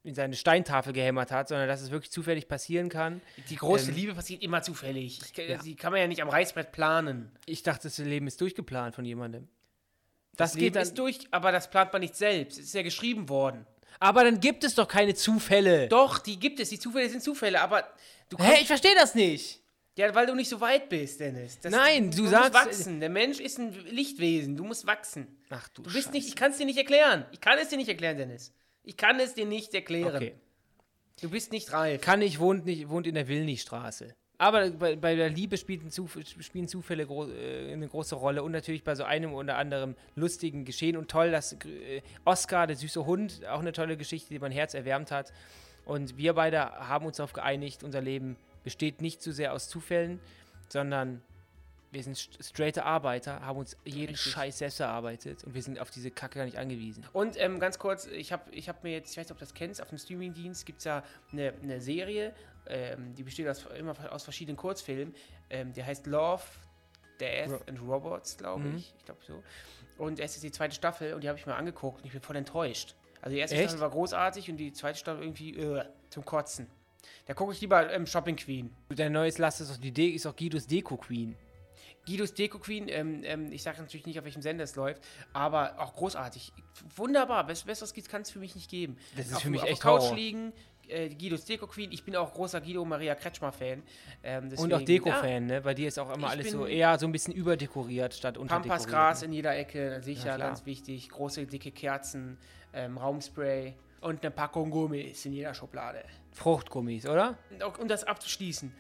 in seine Steintafel gehämmert hat, sondern dass es wirklich zufällig passieren kann. Die große Ähm, Liebe passiert immer zufällig. Ich, Ja. Die kann man ja nicht am Reißbrett planen. Ich dachte, das Leben ist durchgeplant von jemandem. Das, Das, Leben geht dann. ist durch, aber das plant man nicht selbst. Es ist ja geschrieben worden. Aber dann gibt es doch keine Zufälle. Doch, die gibt es. Die Zufälle sind Zufälle, aber du Hä, ich verstehe das nicht. Ja, weil du nicht so weit bist, Dennis. Das, Nein, du musst sagst- wachsen. Der Mensch ist ein Lichtwesen. Du musst wachsen. Ach du Du bist nicht, ich kann es dir nicht erklären. Ich kann es dir nicht erklären, Dennis. Ich kann es dir nicht erklären. Okay. Du bist nicht reif. Kann ich, wohnt, nicht, wohnt in der Willnigstraße. Aber bei, bei der Liebe spielt ein Zuf spielen Zufälle gro äh, eine große Rolle und natürlich bei so einem oder anderen lustigen Geschehen. Und toll, dass äh, Oscar, der süße Hund, auch eine tolle Geschichte, die mein Herz erwärmt hat. Und wir beide haben uns darauf geeinigt, unser Leben besteht nicht so sehr aus Zufällen, sondern wir sind st- straighte Arbeiter, haben uns jeden Richtig. Scheiß selbst erarbeitet und wir sind auf diese Kacke gar nicht angewiesen. Und ähm, ganz kurz, ich habe ich hab mir jetzt, ich weiß nicht, ob du das kennst, auf dem Streamingdienst gibt es ja eine, eine Serie, ähm, die besteht aus, immer aus verschiedenen Kurzfilmen. Ähm, die heißt Love, Death Ro- and Robots, glaube Mhm. ich. Ich glaube so. Und es ist die zweite Staffel und die habe ich mir angeguckt und ich bin voll enttäuscht. Also die erste Echt? Staffel war großartig und die zweite Staffel irgendwie äh, zum Kotzen. Da gucke ich lieber ähm, Shopping Queen. Dein neues Last ist auch, die De ist auch Guidos Deko Queen. Guidos Deko Queen, ähm, ähm, ich sage natürlich nicht, auf welchem Sender es läuft, aber auch großartig. Wunderbar, Bess Besseres kann es für mich nicht geben. Das ist auf, für mich auf echt der Couch Horror. liegen, äh, Guidos Deko Queen. Ich bin auch großer Guido Maria Kretschmer-Fan. Ähm, Und auch deswegen- Deko-Fan, ne? Bei dir ist auch immer Ich alles so eher so ein bisschen überdekoriert statt Ja, unterdekoriert. Pampasgras in jeder Ecke, sicher, Ja, ganz wichtig. Große, dicke Kerzen, ähm, Raumspray und eine Packung Gummis in jeder Schublade. Fruchtgummis, oder? Um das abzuschließen,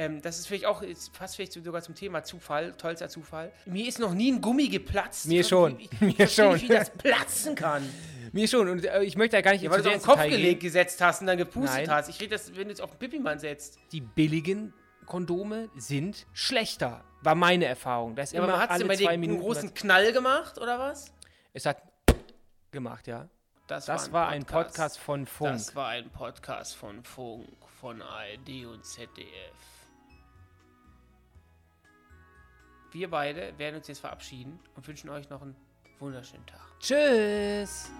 ähm, das ist vielleicht auch, ist fast vielleicht sogar zum Thema Zufall, tollster Zufall. Mir ist noch nie ein Gummi geplatzt. Mir schon. Ich, ich Mir schon. Nicht, wie das platzen kann. Mir schon. Und äh, ich möchte ja gar nicht Ja, weil du es auf den Kopf Detail gelegt gehen. gesetzt hast und dann gepustet Nein. hast. Ich rede das, wenn du es auf den Pipimann setzt. Die billigen Kondome sind schlechter. War meine Erfahrung. Da ist Ja, aber immer hat es bei dir einen Minuten großen Knall gemacht, oder was? Es hat gemacht, ja. Das, Das war ein Podcast von Funk. Das war ein Podcast von Funk, von ARD und ZDF. Wir beide werden uns jetzt verabschieden und wünschen euch noch einen wunderschönen Tag. Tschüss.